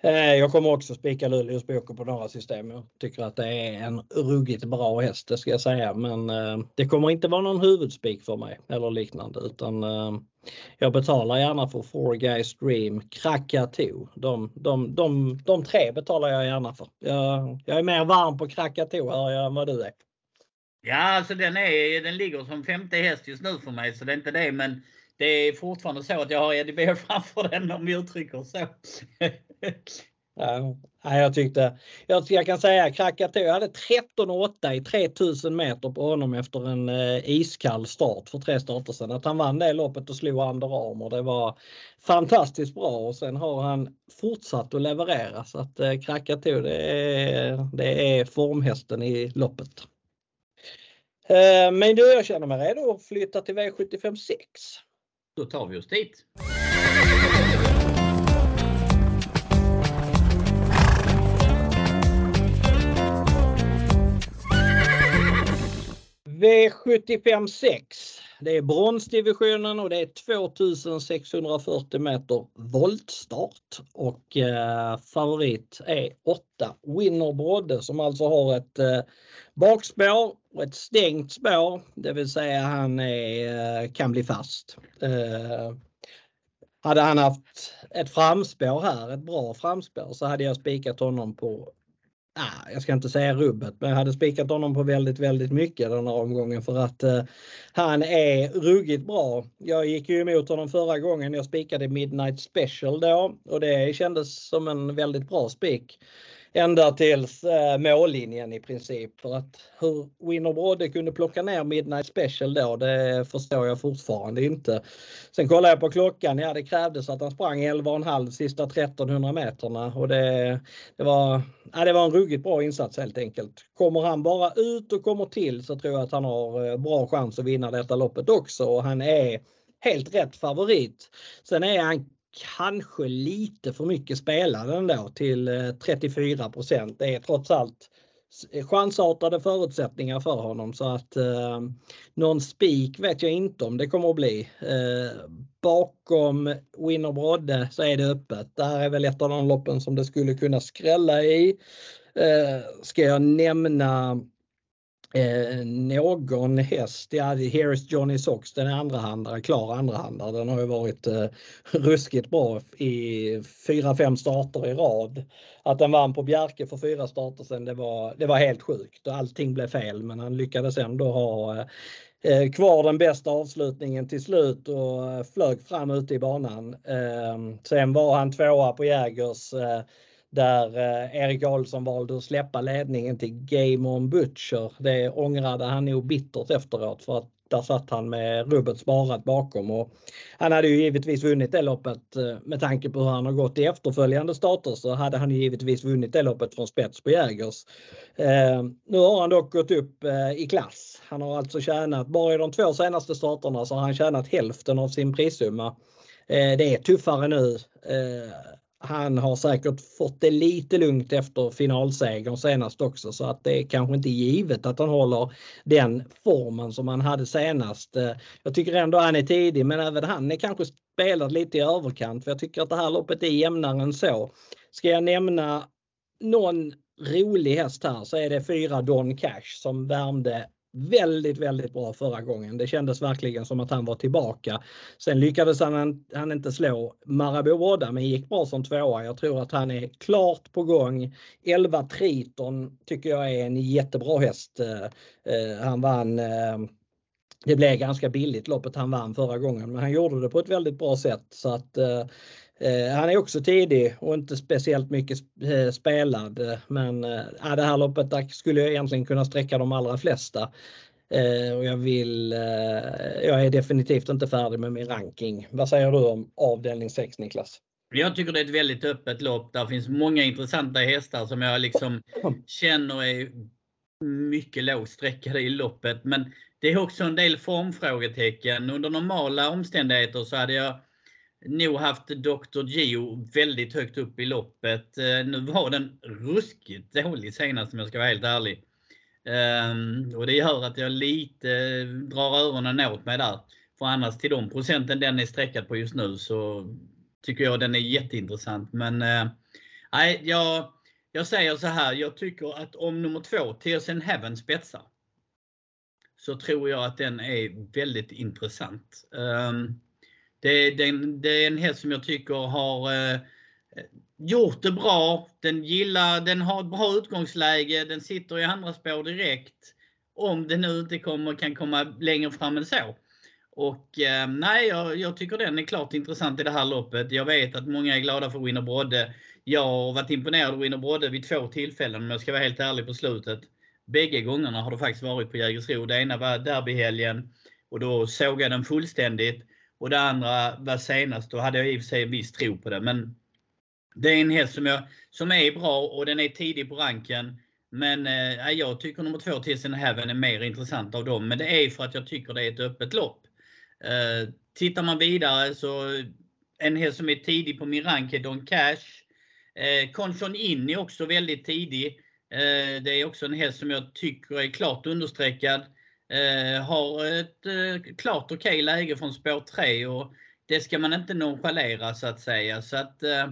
Eh, jag kommer också spika Luleås Boko på några system. Jag tycker att det är en ruggigt bra häst, det ska jag säga. Men eh, det kommer inte vara någon huvudspik för mig eller liknande utan eh, jag betalar gärna för Four Guys Dream, Krakatoa. De, de, de, de tre betalar jag gärna för. Jag, jag är mer varm på Krakatoa hör jag än vad du är. Ja, alltså den, är, den ligger som femte häst just nu för mig så det är inte det. Men det är fortfarande så att jag har Eddie framför den om vi uttrycker så. Ja, jag tyckte, jag, jag kan säga Krakatoa, jag hade 13,8 i 3000 meter på honom efter en eh, iskall start för tre starter sedan. Att han vann det loppet och slog Under Armour, det var fantastiskt bra och sen har han fortsatt att leverera så att eh, Krakatoa det är, det är formhästen i loppet. Eh, men du, jag känner mig redo att flytta till V75 6. Då tar vi oss dit. V75 6. Det är bronsdivisionen och det är 2640 meter voltstart och eh, favorit är 8 Winner Brodde som alltså har ett eh, bakspår ett stängt spår. Det vill säga han är, eh, kan bli fast. Eh, hade han haft ett framspår här, ett bra framspår, så hade jag spikat honom på ah, jag ska inte säga rubbet, men jag hade spikat honom på väldigt, väldigt mycket den här omgången för att eh, han är ruggigt bra. Jag gick ju emot honom förra gången jag spikade Midnight Special då och det kändes som en väldigt bra spik ända tills eh, mållinjen i princip. För att hur Winner Brodde kunde plocka ner Midnight Special då, det förstår jag fortfarande inte. Sen kollade jag på klockan, ja det krävdes att han sprang 11,5 sista 1300 meterna och det, det, var, ja, det var en ruggigt bra insats helt enkelt. Kommer han bara ut och kommer till så tror jag att han har eh, bra chans att vinna detta loppet också och han är helt rätt favorit. Sen är han kanske lite för mycket spelare ändå till eh, 34 procent. Det är trots allt eh, chansartade förutsättningar för honom så att eh, någon spik vet jag inte om det kommer att bli. Eh, bakom Winner Brodde så är det öppet. Det här är väl ett av de loppen som det skulle kunna skrälla i. Eh, ska jag nämna Eh, någon häst, ja Here's Johnny Sox, den är andrahandare, klar andrahandare. Den har ju varit eh, ruskigt bra i fyra, fem starter i rad. Att den vann på Bjerke för fyra starter sedan, det var, det var helt sjukt och allting blev fel men han lyckades ändå ha eh, kvar den bästa avslutningen till slut och eh, flög fram ute i banan. Eh, sen var han tvåa på Jägers eh, där eh, Erik Karlsson valde att släppa ledningen till Game On Butcher. Det ångrade han nog bittert efteråt för att där satt han med rubbet sparat bakom och han hade ju givetvis vunnit det loppet eh, med tanke på hur han har gått i efterföljande starter så hade han givetvis vunnit det loppet från spets på Jägers. Eh, nu har han dock gått upp eh, i klass. Han har alltså tjänat, bara i de två senaste starterna så har han tjänat hälften av sin prissumma. Eh, det är tuffare nu. Eh, han har säkert fått det lite lugnt efter finalsegern senast också så att det är kanske inte givet att han håller den formen som han hade senast. Eh, jag tycker ändå han är tidig men även han är kanske spelad lite i överkant för jag tycker att det här loppet är jämnare än så. Ska jag nämna någon rolig häst här så är det fyra Don Cash som värmde väldigt, väldigt bra förra gången. Det kändes verkligen som att han var tillbaka. Sen lyckades han, han inte slå Marabou men gick bra som tvåa. Jag tror att han är klart på gång. 11 Triton tycker jag är en jättebra häst. Eh, eh, han vann eh, det blev ganska billigt loppet han vann förra gången men han gjorde det på ett väldigt bra sätt så att Eh, han är också tidig och inte speciellt mycket eh, spelad. Men eh, det här loppet skulle jag egentligen kunna sträcka de allra flesta. Eh, och jag vill, eh, jag är definitivt inte färdig med min ranking. Vad säger du om avdelning 6 Niklas? Jag tycker det är ett väldigt öppet lopp. Där finns många intressanta hästar som jag liksom känner är mycket lågsträckade i loppet. Men det är också en del formfrågetecken. Under normala omständigheter så hade jag nog haft Dr. Gio väldigt högt upp i loppet. Eh, nu var den ruskigt dålig senast om jag ska vara helt ärlig. Ehm, och det gör att jag lite eh, drar öronen åt mig där. För annars till de procenten den är sträckad på just nu så tycker jag den är jätteintressant. Men eh, nej, jag, jag säger så här. Jag tycker att om nummer två, TSN Heaven spetsar, så tror jag att den är väldigt intressant. Um, det, det, det, är en häst som jag tycker har eh, gjort det bra. Den gillar, den har ett bra utgångsläge. Den sitter i andra spår direkt. Om den nu inte kommer, kan komma längre fram än så. Och eh, nej, jag, jag, tycker den är klart intressant i det här loppet. Jag vet att många är glada för Winner Brodde. Jag har varit imponerad av Winner Brodde vid två tillfällen om jag ska vara helt ärlig på slutet. Bägge gångerna har det faktiskt varit på Jägersro. Det ena var derbyhelgen och då såg jag den fullständigt. Och det andra var senast, då hade jag i och för sig en viss tro på det. Men det är en häst som, jag, som är bra och den är tidig på ranken. Men eh, jag tycker nummer två, Tills in Heaven, är mer intressant av dem. Men det är för att jag tycker det är ett öppet lopp. Eh, tittar man vidare så en häst som är tidig på min rank är Don Cash. Eh, Conchon In är också väldigt tidig. Eh, det är också en häst som jag tycker är klart understreckad. Eh, har ett eh, klart okej okay läge från spår 3 och det ska man inte nonchalera så att säga. Så att, eh,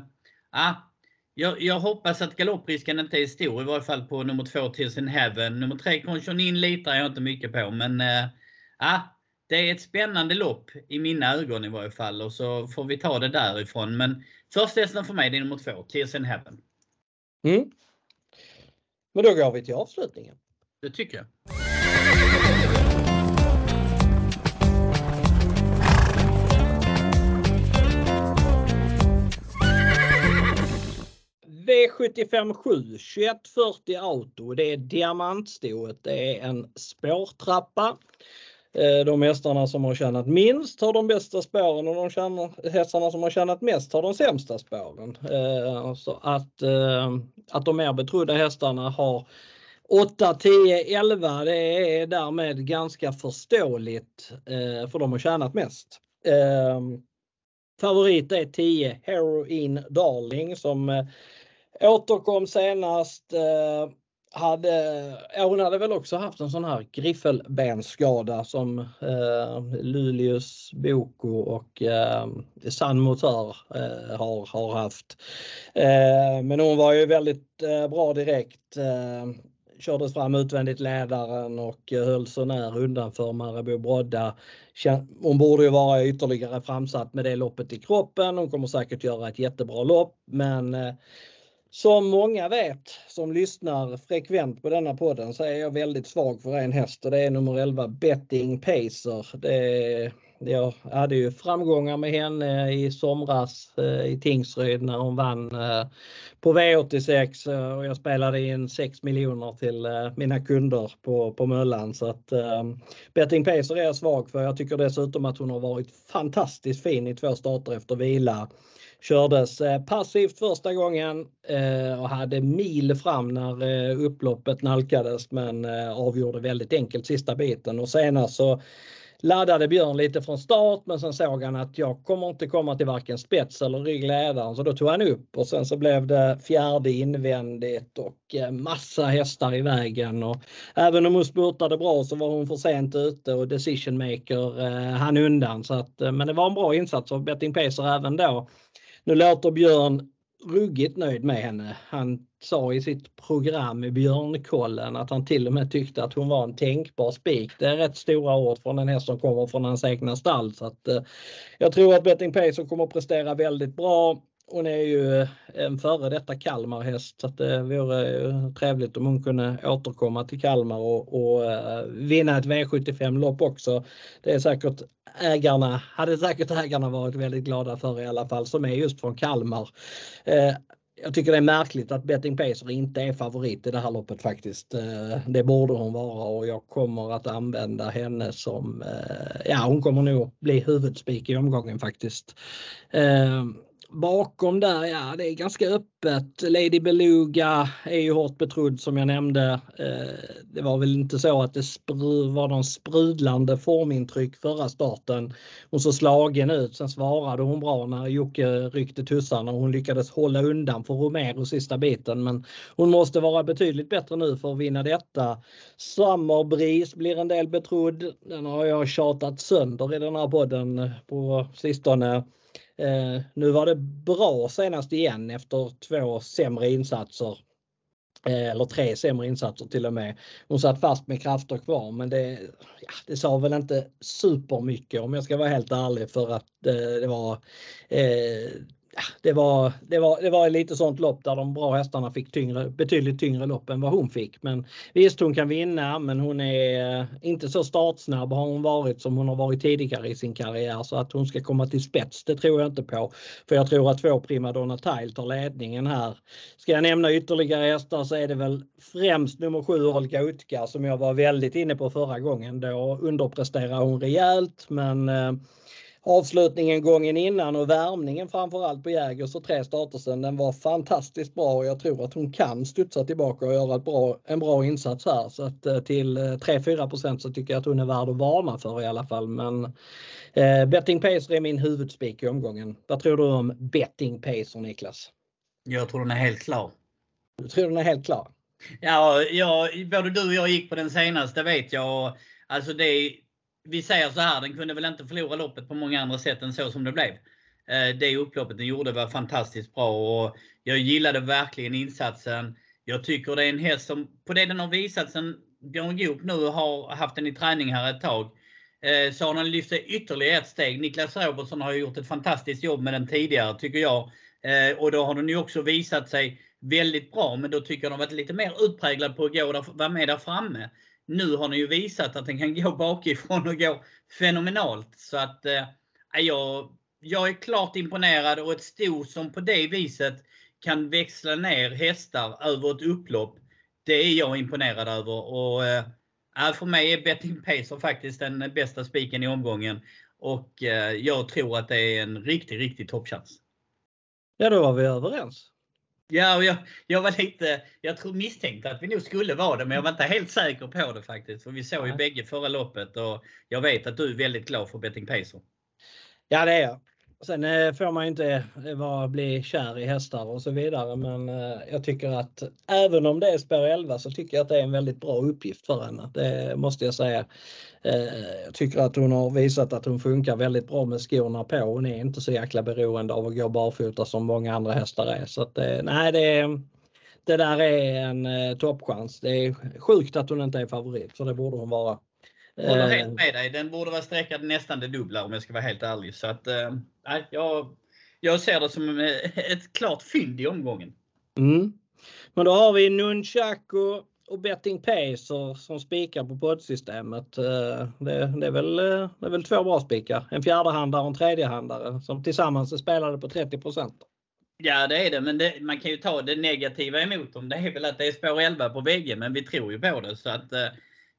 jag, jag, hoppas att galopprisken inte är stor, i varje fall på nummer 2 Tills in Heaven. Nummer 3 Conchon In litar jag inte mycket på, men äh, det är ett spännande lopp i mina ögon i varje fall och så får vi ta det därifrån. Men första hästen för mig det är nummer 2, Tears in Heaven. Mm. Men då går vi till avslutningen. Det tycker jag. V75 7 2140 Auto. Det är diamantstoet. Det är en spårtrappa. Eh, de hästarna som har tjänat minst har de bästa spåren och de tjänar, hästarna som har tjänat mest har de sämsta spåren. Eh, så att, eh, att de mer betrodda hästarna har 8, 10, 11 det är därmed ganska förståeligt för de har tjänat mest. Favorit är 10 Heroin Darling som återkom senast eh, hade, ja, hon hade väl också haft en sån här griffelbensskada som eh, Luleås Boko och eh, San Motör eh, har, har haft. Eh, men hon var ju väldigt eh, bra direkt. Eh, kördes fram utvändigt ledaren och eh, höll så när undanför Marabou Brodda. Hon borde ju vara ytterligare framsatt med det loppet i kroppen. Hon kommer säkert göra ett jättebra lopp men eh, som många vet som lyssnar frekvent på denna podden så är jag väldigt svag för en häst och det är nummer 11 Betting Pacer. Det, jag hade ju framgångar med henne i somras eh, i Tingsryd när hon vann eh, på V86 eh, och jag spelade in 6 miljoner till mina kunder på, på Möllan. Så att Betting Pacer är jag svag för. Jag tycker dessutom att hon har varit fantastiskt fin i två starter efter vila kördes eh, passivt första gången eh, och hade mil fram när eh, upploppet nalkades men avgjorde väldigt enkelt sista biten. Och senast så laddade Björn lite från start men sen såg han att jag kommer inte komma till varken spets eller ryggledaren så då tog han upp. Och sen så blev det fjärde invändigt och massa hästar i vägen. Och även om hon spurtade bra så var hon för sent ute och decision maker eh, han undan. Så att men det var en bra insats av Betting Pacer även då. Nu låter Björn ruggigt nöjd med henne. Han sa i sitt program i Björnkollen att han till och med tyckte att hon var en tänkbar spik. Det är rätt stora ord från en häst som kommer från hans egna stall. Så att, eh, jag tror att Betting Pacer kommer att prestera väldigt bra. Hon är ju eh, en före detta Kalmarhäst så att det vore trevligt om hon kunde återkomma till Kalmar och, och eh, vinna ett V75-lopp också. Det är säkert ägarna, hade säkert ägarna varit väldigt glada för i alla fall som är just från Kalmar. Jag tycker det är märkligt att Betting Pacer inte är favorit i det här loppet faktiskt. Det borde hon vara och jag kommer att använda henne som, ja hon kommer nog bli huvudspik i omgången faktiskt bakom där, ja det är ganska öppet. Lady Beluga är ju hårt betrodd som jag nämnde. Eh, det var väl inte så att det var någon sprudlande formintryck förra starten. Hon såg slagen ut. Sen svarade hon bra när Jocke ryckte tussarna och hon lyckades hålla undan för Romero sista biten. Men hon måste vara betydligt bättre nu för att vinna detta. Summerbris blir en del betrodd. Den har jag tjatat sönder i den här podden på sistone. Eh, nu var det bra senast igen efter två sämre insatser. Eh, eller tre sämre insatser till och med. Hon satt fast med krafter kvar men det, ja, det sa väl inte supermycket om jag ska vara helt ärlig för att eh, det var eh, ja, det, var, det, var, det var lite sånt lopp där de bra hästarna fick tyngre, betydligt tyngre lopp än vad hon fick. Men visst, hon kan vinna, men hon är eh, inte så startsnabb har hon varit som hon har varit tidigare i sin karriär. Så att hon ska komma till spets, det tror jag inte på. För jag tror att två primadonna Tile tar ledningen här. Ska jag nämna ytterligare hästar så är det väl främst nummer sju Olga Utka som jag var väldigt inne på förra gången. Då underpresterar hon rejält, men eh, avslutningen gången innan och värmningen framförallt på Jägers och tre starter sen, den var fantastiskt bra och jag tror att hon kan studsa tillbaka och göra bra, en bra insats här. Så att eh, till 3-4% så tycker jag att hon är värd att varna för i alla fall. Men eh, Betting Pacer är min huvudspik i omgången. Vad tror du om Betting Pacer Niklas? Jag tror den är helt klar. Du tror den är helt klar? Ja, ja, både du och jag gick på den senaste vet jag. Alltså det vi säger så här, den kunde väl inte förlora loppet på många andra sätt än så som det blev. Eh, det upploppet den gjorde var fantastiskt bra och jag gillade verkligen insatsen. Jag tycker det är en häst som, på det den har visat sen Björn Goop nu har haft den i träning här ett tag, eh, så har den lyft sig ytterligare ett steg. Niklas Robertsson har gjort ett fantastiskt jobb med den tidigare tycker jag. Eh, och då har den ju också visat sig väldigt bra, men då tycker jag de varit lite mer utpräglad på att gå där, vara med där framme. Nu har den ju visat att den kan gå bakifrån och gå fenomenalt. Så att eh, jag, jag är klart imponerad och ett sto som på det viset kan växla ner hästar över ett upplopp. Det är jag imponerad över. Och, eh, för mig är Betting Pacer faktiskt den bästa spiken i omgången. Och eh, jag tror att det är en riktig, riktig toppchans. Ja, då var vi överens. Ja, och jag, jag var lite, jag tror misstänkte att vi nog skulle vara det, men jag var inte helt säker på det faktiskt. För vi såg ju bägge förra loppet och jag vet att du är väldigt glad för Betting Pacer. Ja, det är jag. Sen eh, får man ju inte eh, vara, bli kär i hästar och så vidare, men eh, jag tycker att även om det är spår 11 så tycker jag att det är en väldigt bra uppgift för henne. Det måste jag säga. Jag tycker att hon har visat att hon funkar väldigt bra med skorna på. Hon är inte så jäkla beroende av att gå barfota som många andra hästar är. Så att, nej, det, det där är en toppchans. Det är sjukt att hon inte är favorit, för det borde hon vara. Jag håller helt med dig. Den borde vara sträckad nästan det dubbla om jag ska vara helt ärlig. Så att, nej, jag, jag ser det som ett klart fynd i omgången. Mm. Men då har vi Nunchaku och Betting Pacer som spikar på poddsystemet. Eh, det, det, är väl, eh, det är väl två bra spikar. En fjärdehandare och en tredjehandare som tillsammans är spelade på 30% Ja det är det, men det, man kan ju ta det negativa emot dem. Det är väl att det är spår 11 på bägge, men vi tror ju på det. Så, att, eh,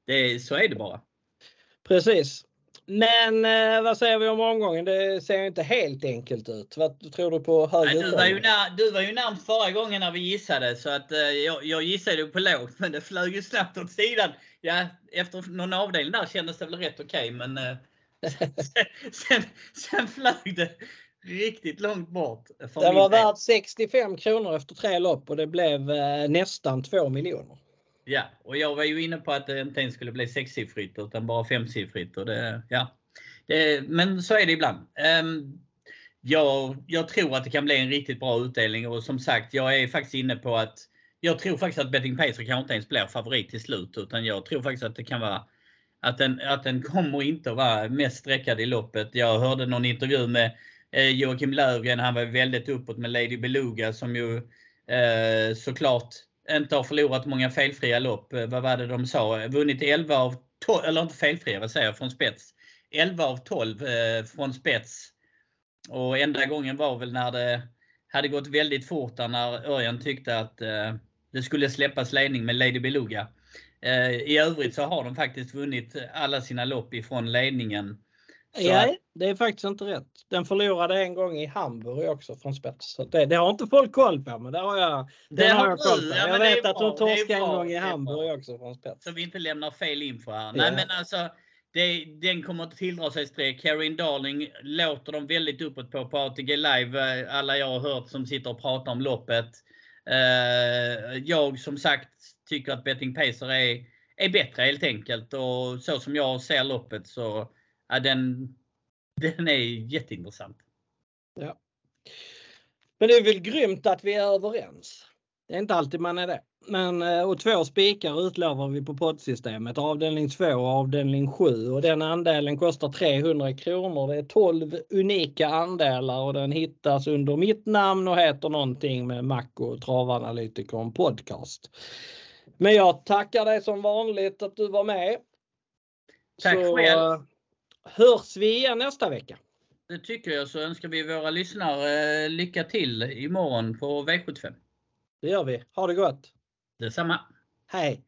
det, så är det bara. Precis. Men eh, vad säger vi om omgången? Det ser inte helt enkelt ut. Vad tror du på hög Nej, du, var ju när, du var ju närmast förra gången när vi gissade så att eh, jag, jag gissade på lågt men det flög ju snabbt åt sidan. Ja, efter någon avdelning där kändes det väl rätt okej okay, men eh, sen, sen, sen flög det riktigt långt bort. Det var värt 65 kronor efter tre lopp och det blev eh, nästan 2 miljoner. Ja, och jag var ju inne på att det inte ens skulle bli sexsiffrigt utan bara femsiffrigt. Och det, ja. Det, men så är det ibland. Um, jag, jag, tror att det kan bli en riktigt bra utdelning och som sagt, jag är faktiskt inne på att jag tror faktiskt att Betting Pacer kanske inte ens blir favorit till slut utan jag tror faktiskt att det kan vara att den, att den kommer inte att vara mest sträckad i loppet. Jag hörde någon intervju med eh, Joakim Lövgren. Han var väldigt uppåt med Lady Beluga som ju eh, såklart inte har förlorat många felfria lopp. Eh, vad var det de sa? Eh, vunnit 11 av 12, eller inte felfria, vad säger jag, från spets. 11 av 12 eh, från spets. Och enda gången var väl när det hade gått väldigt fort där när Örjan tyckte att eh, det skulle släppas ledning med Lady Beluga. Eh, I övrigt så har de faktiskt vunnit alla sina lopp ifrån ledningen. Ja, det är faktiskt inte rätt. Den förlorade en gång i Hamburg också från spets. Så det, det har inte folk koll på, men det har jag, det har jag koll på. Ja, jag vet att hon torskade en gång i Hamburg också från spets. Så vi inte lämnar fel info här. Ja. Nej, men alltså, det, den kommer att tilldra sig streck. Karin Darling låter de väldigt uppåt på på ATG Live. Eh, alla jag har hört som sitter och pratar om loppet. Uh, jag som sagt tycker att Betting Pacer är, är bättre helt enkelt. Och så som jag ser loppet så ja, den, den är jätteintressant. Ja. Men det är väl grymt att vi är överens? Det är inte alltid man är det. Men, eh, och två spikar utlovar vi på poddsystemet. Avdelning 2 och avdelning 7 och den andelen kostar 300 kronor. Det är 12 unika andelar och den hittas under mitt namn och heter någonting med Macko Travanalytikern podcast. Men jag tackar dig som vanligt att du var med. Tack Så, själv. Hörs vi igen nästa vecka. Det tycker jag så önskar vi våra lyssnare eh, lycka till imorgon på V75. Det gör vi. Ha det gott! Detsamma! Hej!